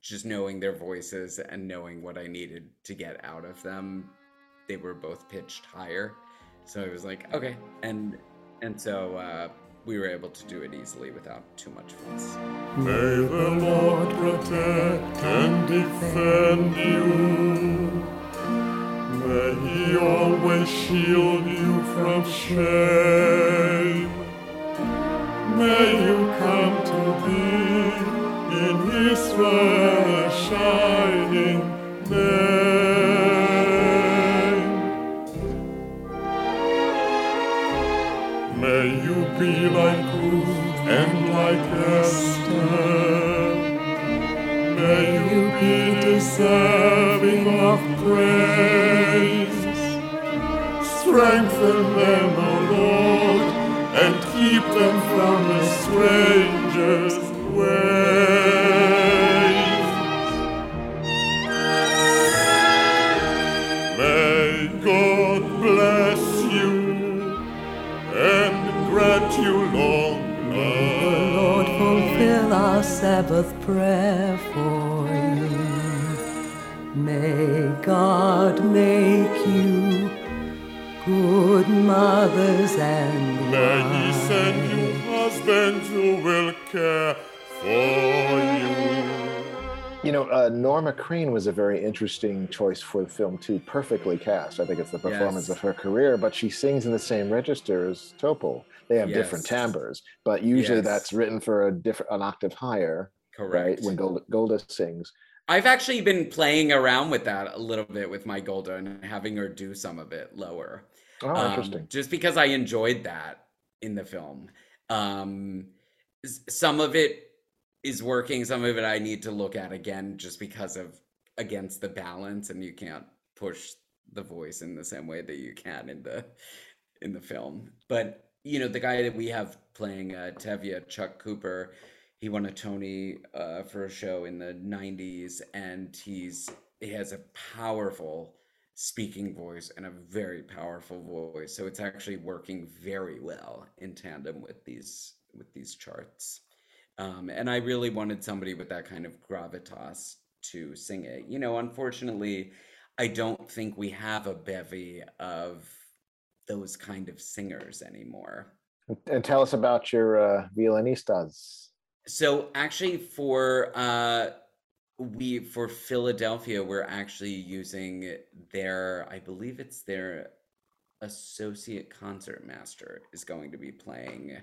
just knowing their voices and knowing what I needed to get out of them they were both pitched higher so it was like okay and and so uh, we were able to do it easily without too much fuss May the Lord protect and defend you. May He always shield you from shame. May you come to be in His shining. Like Ruth and like Esther. May you be deserving of praise. Strengthen them, O Lord, and keep them from a stranger's ways. Our Sabbath prayer for you. May God make you good mothers and May He send you husbands who will care for you. You know, uh, Norma Crane was a very interesting choice for the film too. Perfectly cast. I think it's the performance Yes. of her career, but she sings in the same register as Topol. They have different timbres, but usually Yes. that's written for a different, an octave higher, right? correct When Golde, Golde sings. i've actually been playing around with that a little bit with my golde and having her do some of it lower Oh, um, interesting. just because i enjoyed that in the film um some of it is working some of it i need to look at again just because of against the balance and you can't push the voice in the same way that you can in the in the film but you know the guy that we have playing uh, tevye chuck cooper he won a tony uh, for a show in the 90s and he's he has a powerful speaking voice and a very powerful voice. So it's actually working very well in tandem with these with these charts. Um, and I really wanted somebody with that kind of gravitas to sing it. You know, unfortunately, I don't think we have a bevy of those kind of singers anymore. And tell us about your uh, violinistas. So actually, for uh, we for Philadelphia, we're actually using their, I believe it's their associate concertmaster is going to be playing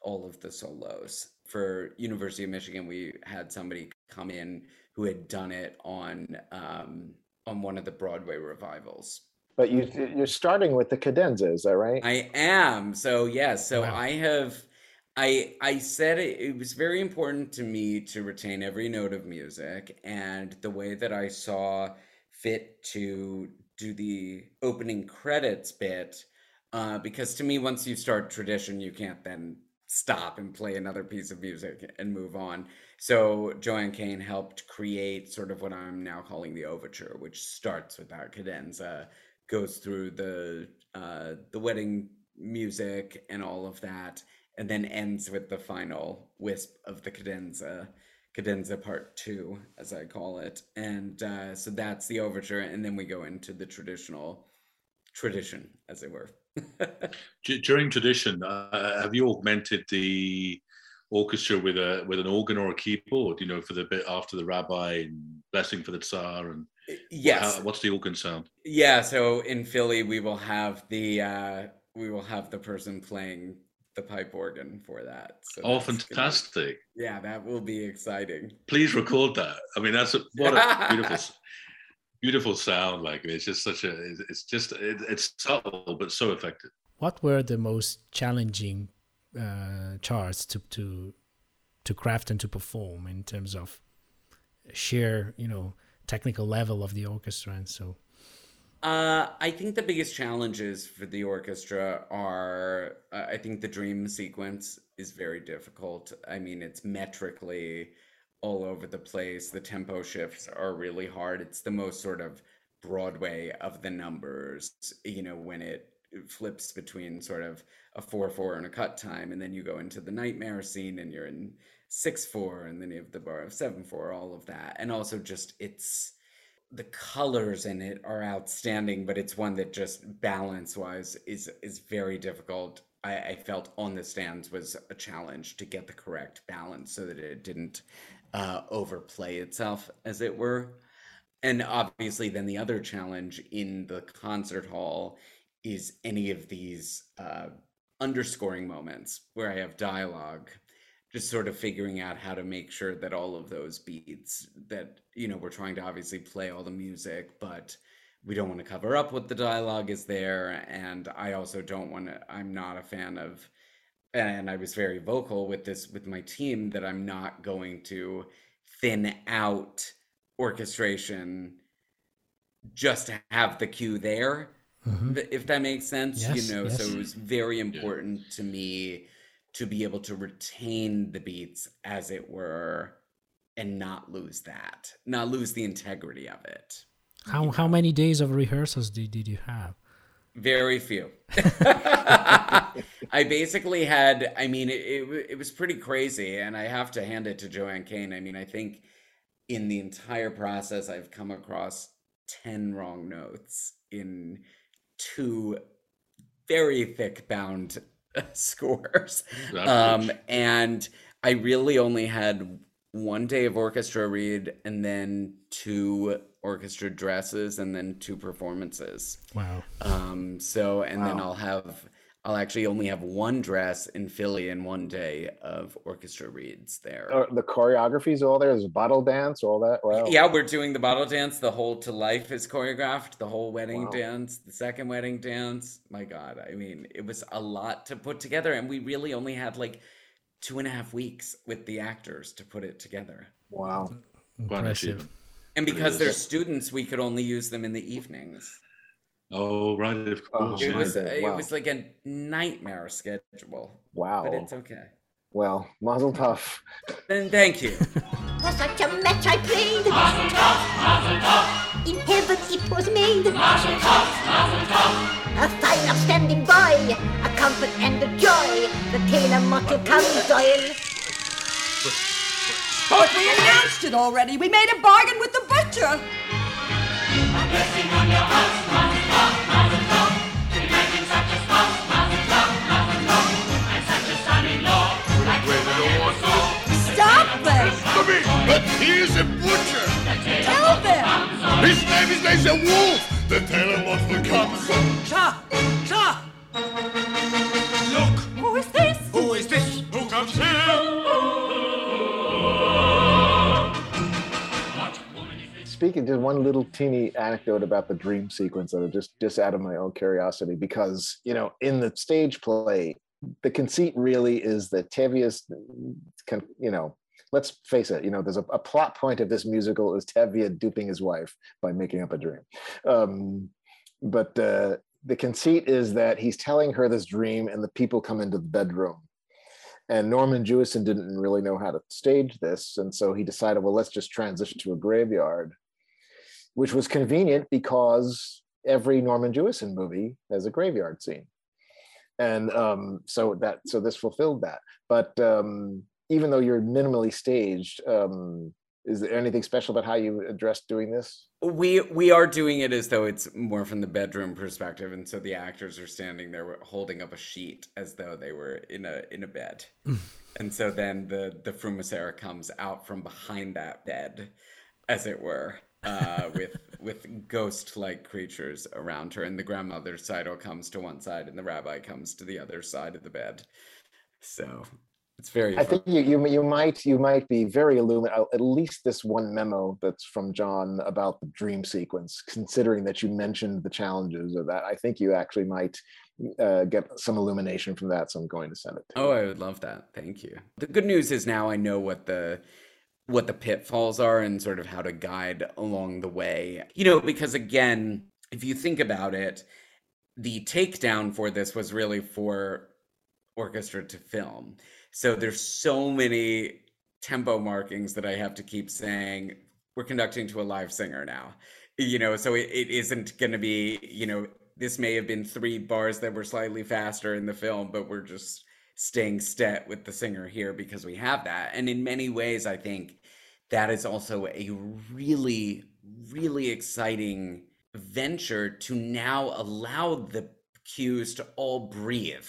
all of the solos. For University of Michigan, we had somebody come in who had done it on um, on one of the Broadway revivals. But you you're starting with the cadenza, is that right? I am. So yes. So Wow. I have. I I said it, it was very important to me to retain every note of music, and the way that I saw fit to do the opening credits bit, uh, because to me, once you start tradition, you can't then stop and play another piece of music and move on. So JoAnn Kane helped create sort of what I'm now calling the overture, which starts with that cadenza, goes through the uh, the wedding music and all of that, and then ends with the final wisp of the cadenza, cadenza part two, as I call it. And uh, so that's the overture, and then we go into the traditional tradition, as it were. During tradition, uh, have you augmented the orchestra with a with an organ or a keyboard? You know, for the bit after the rabbi and blessing for the tsar, and yes. how- what's the organ sound? Yeah, so in Philly we will have the uh we will have the person playing the pipe organ for that. So Oh, that's gonna fantastic! yeah, that will be exciting. Please record that. I mean, that's a, what a beautiful, beautiful sound. Like it's just such a. It's it's just it, it's subtle but so effective. What were the most challenging uh, charts to to to craft and to perform in terms of sheer, you know, technical level of the orchestra and so? Uh, I think the biggest challenges for the orchestra are, uh, I think the dream sequence is very difficult. I mean, it's metrically all over the place. The tempo shifts are really hard. It's the most sort of Broadway of the numbers, you know, when it flips between sort of a 4 4 and a cut time, and then you go into the nightmare scene and you're in 6 4, and then you have the bar of 7 4, all of that. And also just it's the colors in it are outstanding, but it's one that just balance wise is is very difficult. I, I felt on the stands was a challenge to get the correct balance so that it didn't uh, overplay itself, as it were. And obviously, then the other challenge in the concert hall is any of these uh, underscoring moments where I have dialogue just sort of figuring out how to make sure that all of those beats that you know we're trying to obviously play all the music but we don't want to cover up what the dialogue is there. And i also don't want to i'm not a fan of and i was very vocal with this with my team that i'm not going to thin out orchestration just to have the cue there. Mhm. if that makes sense Yes, you know so it was very important to me to be able to retain the beats as it were and not lose that not lose the integrity of it. How how many days of rehearsals did, did you have? very few. I basically had i mean it, it, it was pretty crazy and i have to hand it to JoAnn Kane. I mean i think in the entire process i've come across 10 wrong notes in two very thick bound scores. Um, and i really only had one day of orchestra read and then two orchestra dresses and then two performances. Wow. um, so, and then I'll have, I'll actually only have one dress in Philly and one day of orchestra reads there. Uh, the choreography's all there. There's bottle dance, all that. Wow. Yeah, we're doing the bottle dance. The whole to life is choreographed. The whole wedding Wow. dance, the second wedding dance. My God, I mean, it was a lot to put together, and we really only had like two and a half weeks with the actors to put it together. Wow. Quite an Impressive. achievement. And because they're students, we could only use them in the evenings. Oh, right, of Oh. It was it wow. was like a nightmare schedule, Wow. but it's okay. Well, Mazel Tov. Then thank you. For such a match I prayed. In heaven it was made. Mazel tov, mazel tov! A fine upstanding boy, a comfort and a joy. The tailor Motel Kamzoil. But we announced it already. We made a bargain with the butcher. Stop them! But he is a butcher. Tell them! His name is Lazar Wolf. The tailor will come. Cha! Cha! Look, Who is this? who is this? Who comes here? Speaking, just one little teeny anecdote about the dream sequence that are just just out of my own curiosity, because you know, in the stage play, the conceit really is that Tevye's, con- you know, let's face it, you know, there's a, a plot point of this musical is Tevye duping his wife by making up a dream. Um, but uh, the conceit is that he's telling her this dream, and the people come into the bedroom. And Norman Jewison didn't really know how to stage this, and so he decided, well, let's just transition to a graveyard, which was convenient because every Norman Jewison movie has a graveyard scene and um, so that so this fulfilled that but um, even though you're minimally staged um, is there anything special about how you addressed doing this? We we are doing it as though it's more from the bedroom perspective, and so the actors are standing there holding up a sheet as though they were in a in a bed, and so then the the Fruma-Sarah comes out from behind that bed, as it were, uh, with with ghost like creatures around her, and the grandmother Tzeitel comes to one side, and the rabbi comes to the other side of the bed. So it's very. i fun. think you, you you might you might be very illuminated at least this one memo that's from john about the dream sequence considering that you mentioned the challenges of that i think you actually might uh, get some illumination from that so i'm going to send it to you. Oh, I would love that. Thank you. The good news is now I know what the what the pitfalls are and sort of how to guide along the way. You know, because again, if you think about it, the takedown for this was really for orchestra to film. So there's so many tempo markings that I have to keep saying we're conducting to a live singer now. You know, so it, it isn't going to be, you know, this may have been three bars that were slightly faster in the film, but we're just staying stet with the singer here because we have that. And in many ways, I think that is also a really, really exciting venture to now allow the cues to all breathe.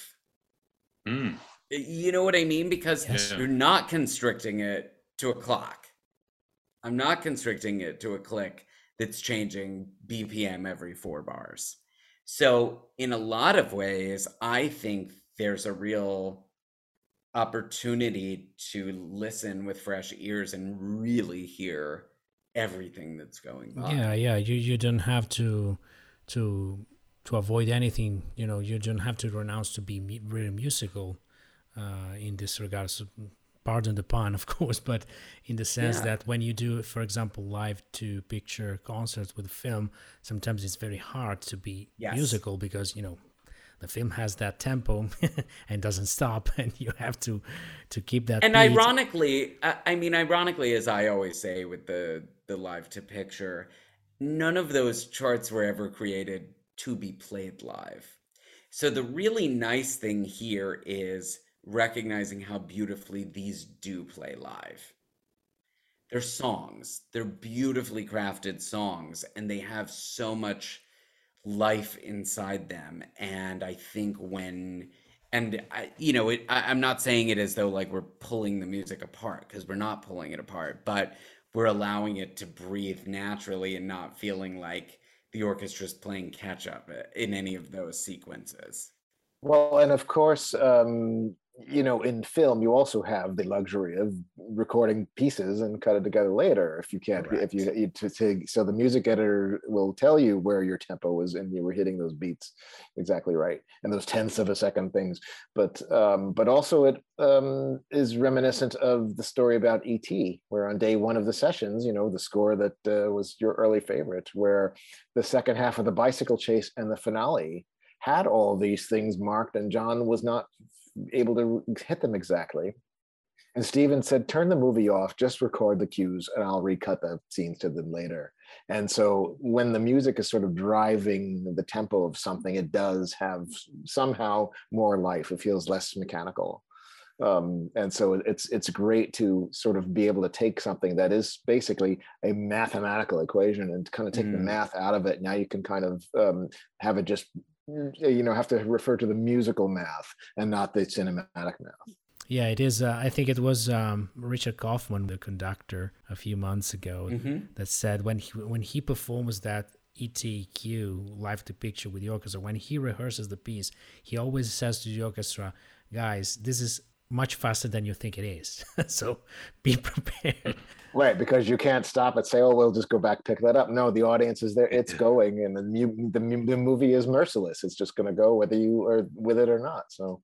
Mm. You know what I mean? Because Yes. you're not constricting it to a clock. I'm not constricting it to a click that's changing BPM every four bars. So, in a lot of ways, I think there's a real opportunity to listen with fresh ears and really hear everything that's going on. Yeah, yeah. You you don't have to to to avoid anything. You know, you don't have to renounce to be really musical uh, in this regard. So, pardon the pun, of course, but in the sense Yeah. that when you do, for example, live to picture concerts with film, sometimes it's very hard to be Yes. musical because you know the film has that tempo and doesn't stop, and you have to to keep that. and beat. ironically I, I mean ironically as i always say with the the live to picture none of those charts were ever created to be played live so the really nice thing here is recognizing how beautifully these do play live. They're songs. They're beautifully crafted songs and they have so much life inside them. And i think when and I, you know it, I, i'm not saying it as though like we're pulling the music apart because we're not pulling it apart but we're allowing it to breathe naturally and not feeling like the orchestra's playing catch up in any of those sequences Well, and of course, um, you know, in film, you also have the luxury of recording pieces and cut it together later if you can't. If you, you to, to, so the music editor will tell you where your tempo was and you were hitting those beats exactly right and those tenths of a second things. But um, but also it um, is reminiscent of the story about ET, where on day one of the sessions, you know, the score that uh, was your early favorite, where the second half of the bicycle chase and the finale had all these things marked and john was not able to hit them exactly And Steven said, turn the movie off, just record the cues, and I'll recut the scenes to them later. And so when the music is sort of driving the tempo of something, it does have somehow more life. It feels less mechanical. Um, and so it's it's great to sort of be able to take something that is basically a mathematical equation and kind of take the Mm. math out of it. Now you can kind of um, have it just you know have to refer to the musical math and not the cinematic math. Yeah, it is. Uh, I think it was um, Richard Kaufman, the conductor, a few months ago, Mhm. that said when he when he performs that ETQ live to picture with the orchestra, when he rehearses the piece, he always says to the orchestra, "Guys, this is much faster than you think it is, so be prepared." Right, because you can't stop and say, "Oh, we'll just go back pick that up." No, the audience is there; it's going, and the mu- the, mu- the movie is merciless. It's just going to go whether you are with it or not. So,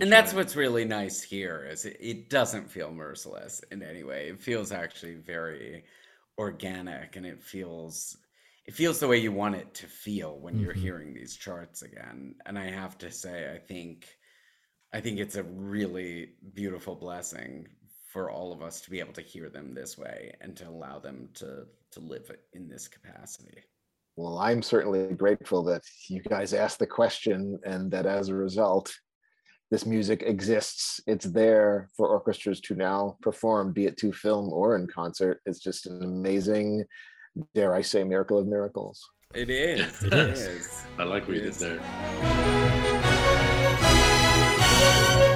and that's what's really nice here is it, it doesn't feel merciless in any way it feels actually very organic and it feels it feels the way you want it to feel when you're Mhm. hearing these charts again and i have to say i think i think it's a really beautiful blessing for all of us to be able to hear them this way and to allow them to to live in this capacity well, I'm certainly grateful that you guys asked the question, and that as a result, this music exists. It's there for orchestras to now perform, be it to film or in concert. It's just an amazing, dare I say, miracle of miracles. it is It it is. is I like what you It did there. Can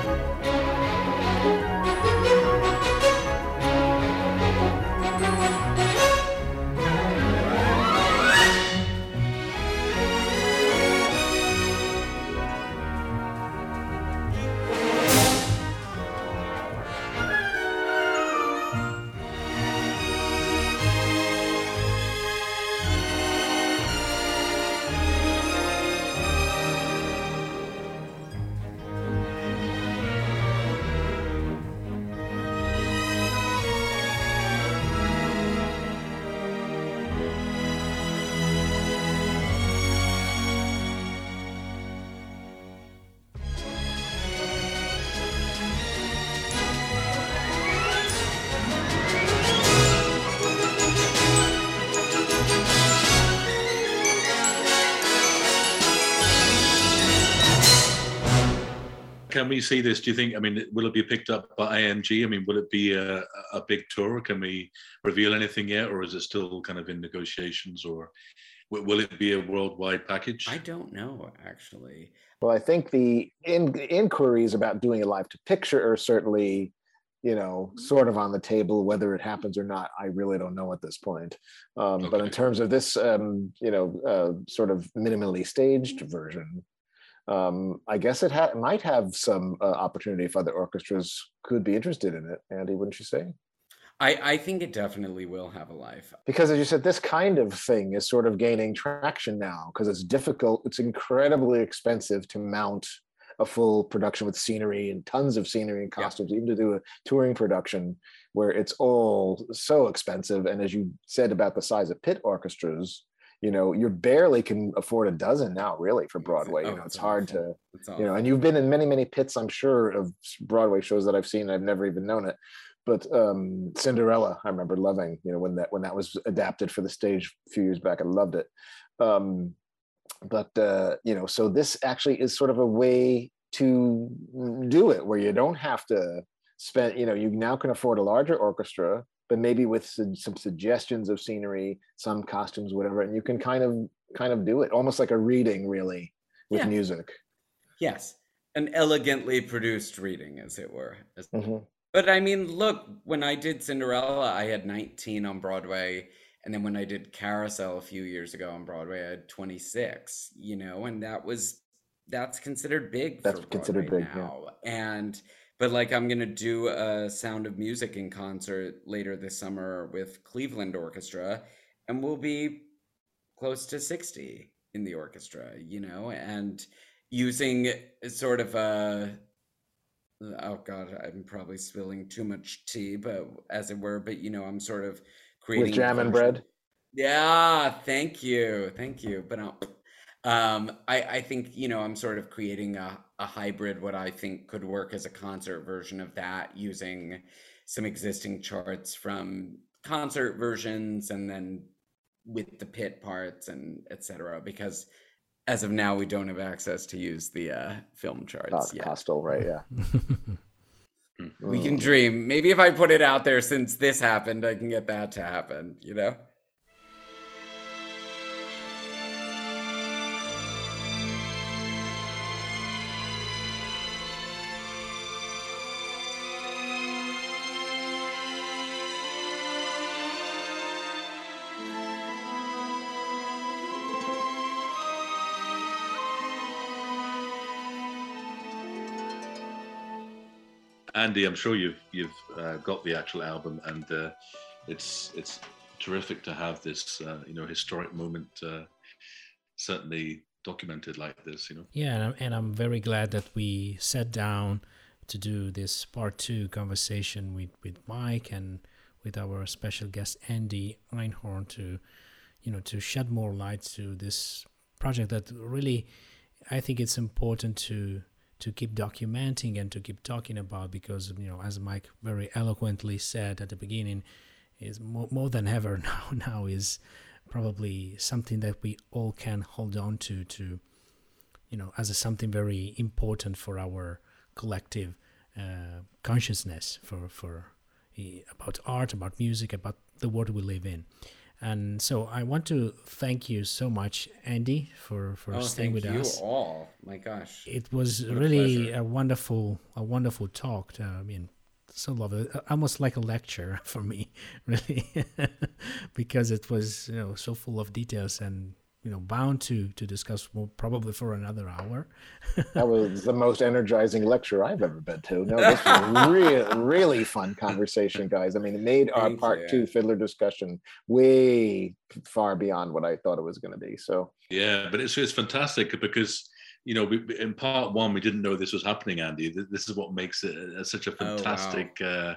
we see this? Do you think? I mean, will it be picked up by IMG? I mean, will it be a, a big tour? Can we reveal anything yet, or is it still kind of in negotiations? Or will will it be a worldwide package? i don't know actually Well, I think the in, inquiries about doing a live to picture are certainly, you know, sort of on the table. Whether it happens or not, I really don't know at this point. Um, But in terms of this, um, you know, uh, sort of minimally staged version, um, I guess it ha- might have some uh, opportunity if other orchestras could be interested in it. Andy, wouldn't you say? I, I think it definitely will have a life. because as you said this kind of thing is sort of gaining traction now because it's difficult it's incredibly expensive to mount a full production with scenery and tons of scenery and costumes even to do a touring production where it's all so expensive and as you said about the size of pit orchestras you know you barely can afford a dozen now really for broadway you oh, know it's it's hard awful. to It's you know and you've been in many many pits i'm sure of broadway shows that i've seen i've never even known it. But um cinderella i remember loving you know when that when that was adapted for the stage a few years back i loved it. Um but uh you know so this actually is sort of a way to do it where you don't have to spend you know you now can afford a larger orchestra but maybe with some, some suggestions of scenery some costumes whatever and you can kind of kind of do it almost like a reading really with Yeah. music Yes, an elegantly produced reading, as it were. Mhm. But I mean, look, when I did Cinderella, I had 19 on Broadway. And then when I did Carousel a few years ago on Broadway, I had 26, you know, and that was, that's considered big That's considered big, yeah. now. And, but like, I'm going to do a Sound of Music in concert later this summer with Cleveland Orchestra, and we'll be close to 60 in the orchestra, you know, and using sort of a oh god i'm probably spilling too much tea but as it were but you know i'm sort of creating with jam and bread? Yeah thank you thank you but um, Um, I, I think you know I'm sort of creating a, a hybrid, what I think could work as a concert version of that, using some existing charts from concert versions, and then with the pit parts and etc. Because as of now, we don't have access to use the uh, film charts Not yet. Kostal, right? Yeah. We can dream. Maybe if I put it out there since this happened, I can get that to happen. You know. Andy, I'm sure you've you've uh, got the actual album, and uh, it's it's terrific to have this uh, you know historic moment uh, certainly documented like this. You know. Yeah, and I'm, and I'm very glad that we sat down to do this part two conversation with, with Mike and with our special guest Andy Einhorn to, you know, to shed more light to this project that really, I think it's important to to keep documenting and to keep talking about because you know, as Mike very eloquently said at the beginning, is more, more than ever now now is probably something that we all can hold on to to you know as a something very important for our collective uh, consciousness for for uh, about art about music about the world we live in and so i want to thank you so much andy for for Oh, staying thank with you us all. My gosh. it was What really pleasure. a, wonderful a wonderful talk uh, i mean so lovely uh, almost like a lecture for me really because it was you know so full of details and you know bound to to discuss more probably for another hour That was the most energizing lecture I've ever been to. No, this was really, really fun conversation, guys. I mean, it made our part you. two fiddler discussion way far beyond what I thought it was going to be. So, Yeah, but it's it's fantastic because you know we, in part one we didn't know this was happening, Andy. This is what makes it uh, such a Oh, wow. fantastic uh,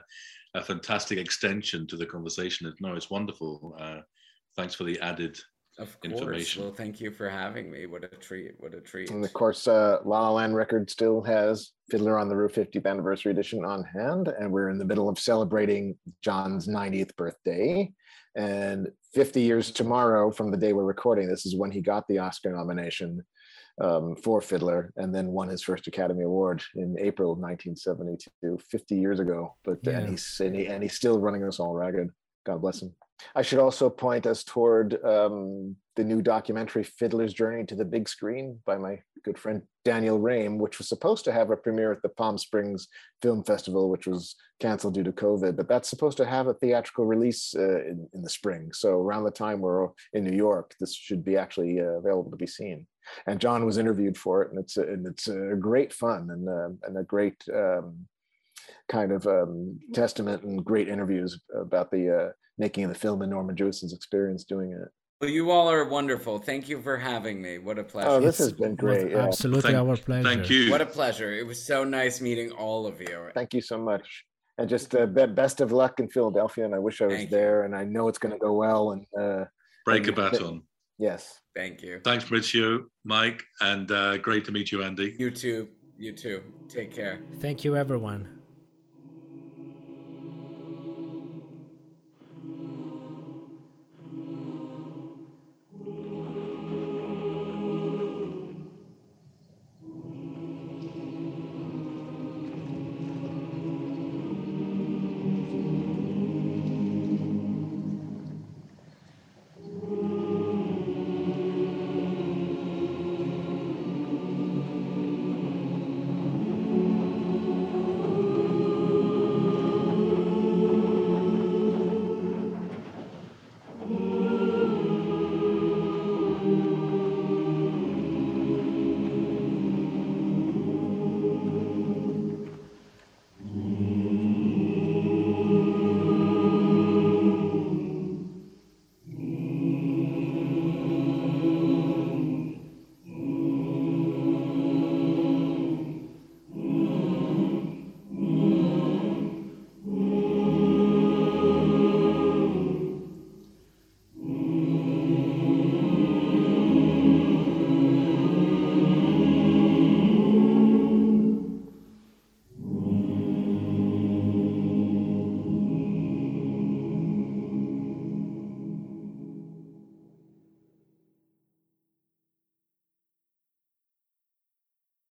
a fantastic extension to the conversation. It- No, it's wonderful. Uh, thanks for the added Of course. information. Well, thank you for having me. What a treat. What a treat. and of course, uh, La La Land Records still has Fiddler on the Roof 50th anniversary edition on hand, and we're in the middle of celebrating John's 90th birthday. And 50 years tomorrow from the day we're recording this is when he got the Oscar nomination um, for Fiddler and then won his first Academy Award in April 1972, 50 years ago. But Yeah. and he's and, he, and he's still running us all ragged. God bless him. I should also point us toward um, the new documentary Fiddler's Journey to the Big Screen by my good friend Daniel Raim, which was supposed to have a premiere at the Palm Springs Film Festival, which was canceled due to COVID. But that's supposed to have a theatrical release uh, in, in the spring. So around the time we're in New York, this should be actually uh, available to be seen. And John was interviewed for it, and it's a, and it's a great fun and uh, and a great um, kind of um, testament and great interviews about the uh, making of the film and Norman Jewison's experience doing it. Well, you all are wonderful. Thank you for having me. What a pleasure. Oh, this has been great. yeah. absolutely Thank- our pleasure Thank you. What a pleasure. It was so nice meeting all of you. Thank you so much. And just uh, best of luck in Philadelphia. And I wish I was Thank you. there. And I know it's going to go well. And uh, Break a and- baton. yes. Thank you. Thanks, Maurizio, Mike, and uh, great to meet you, Andy. You too. You too. Take care. thank you everyone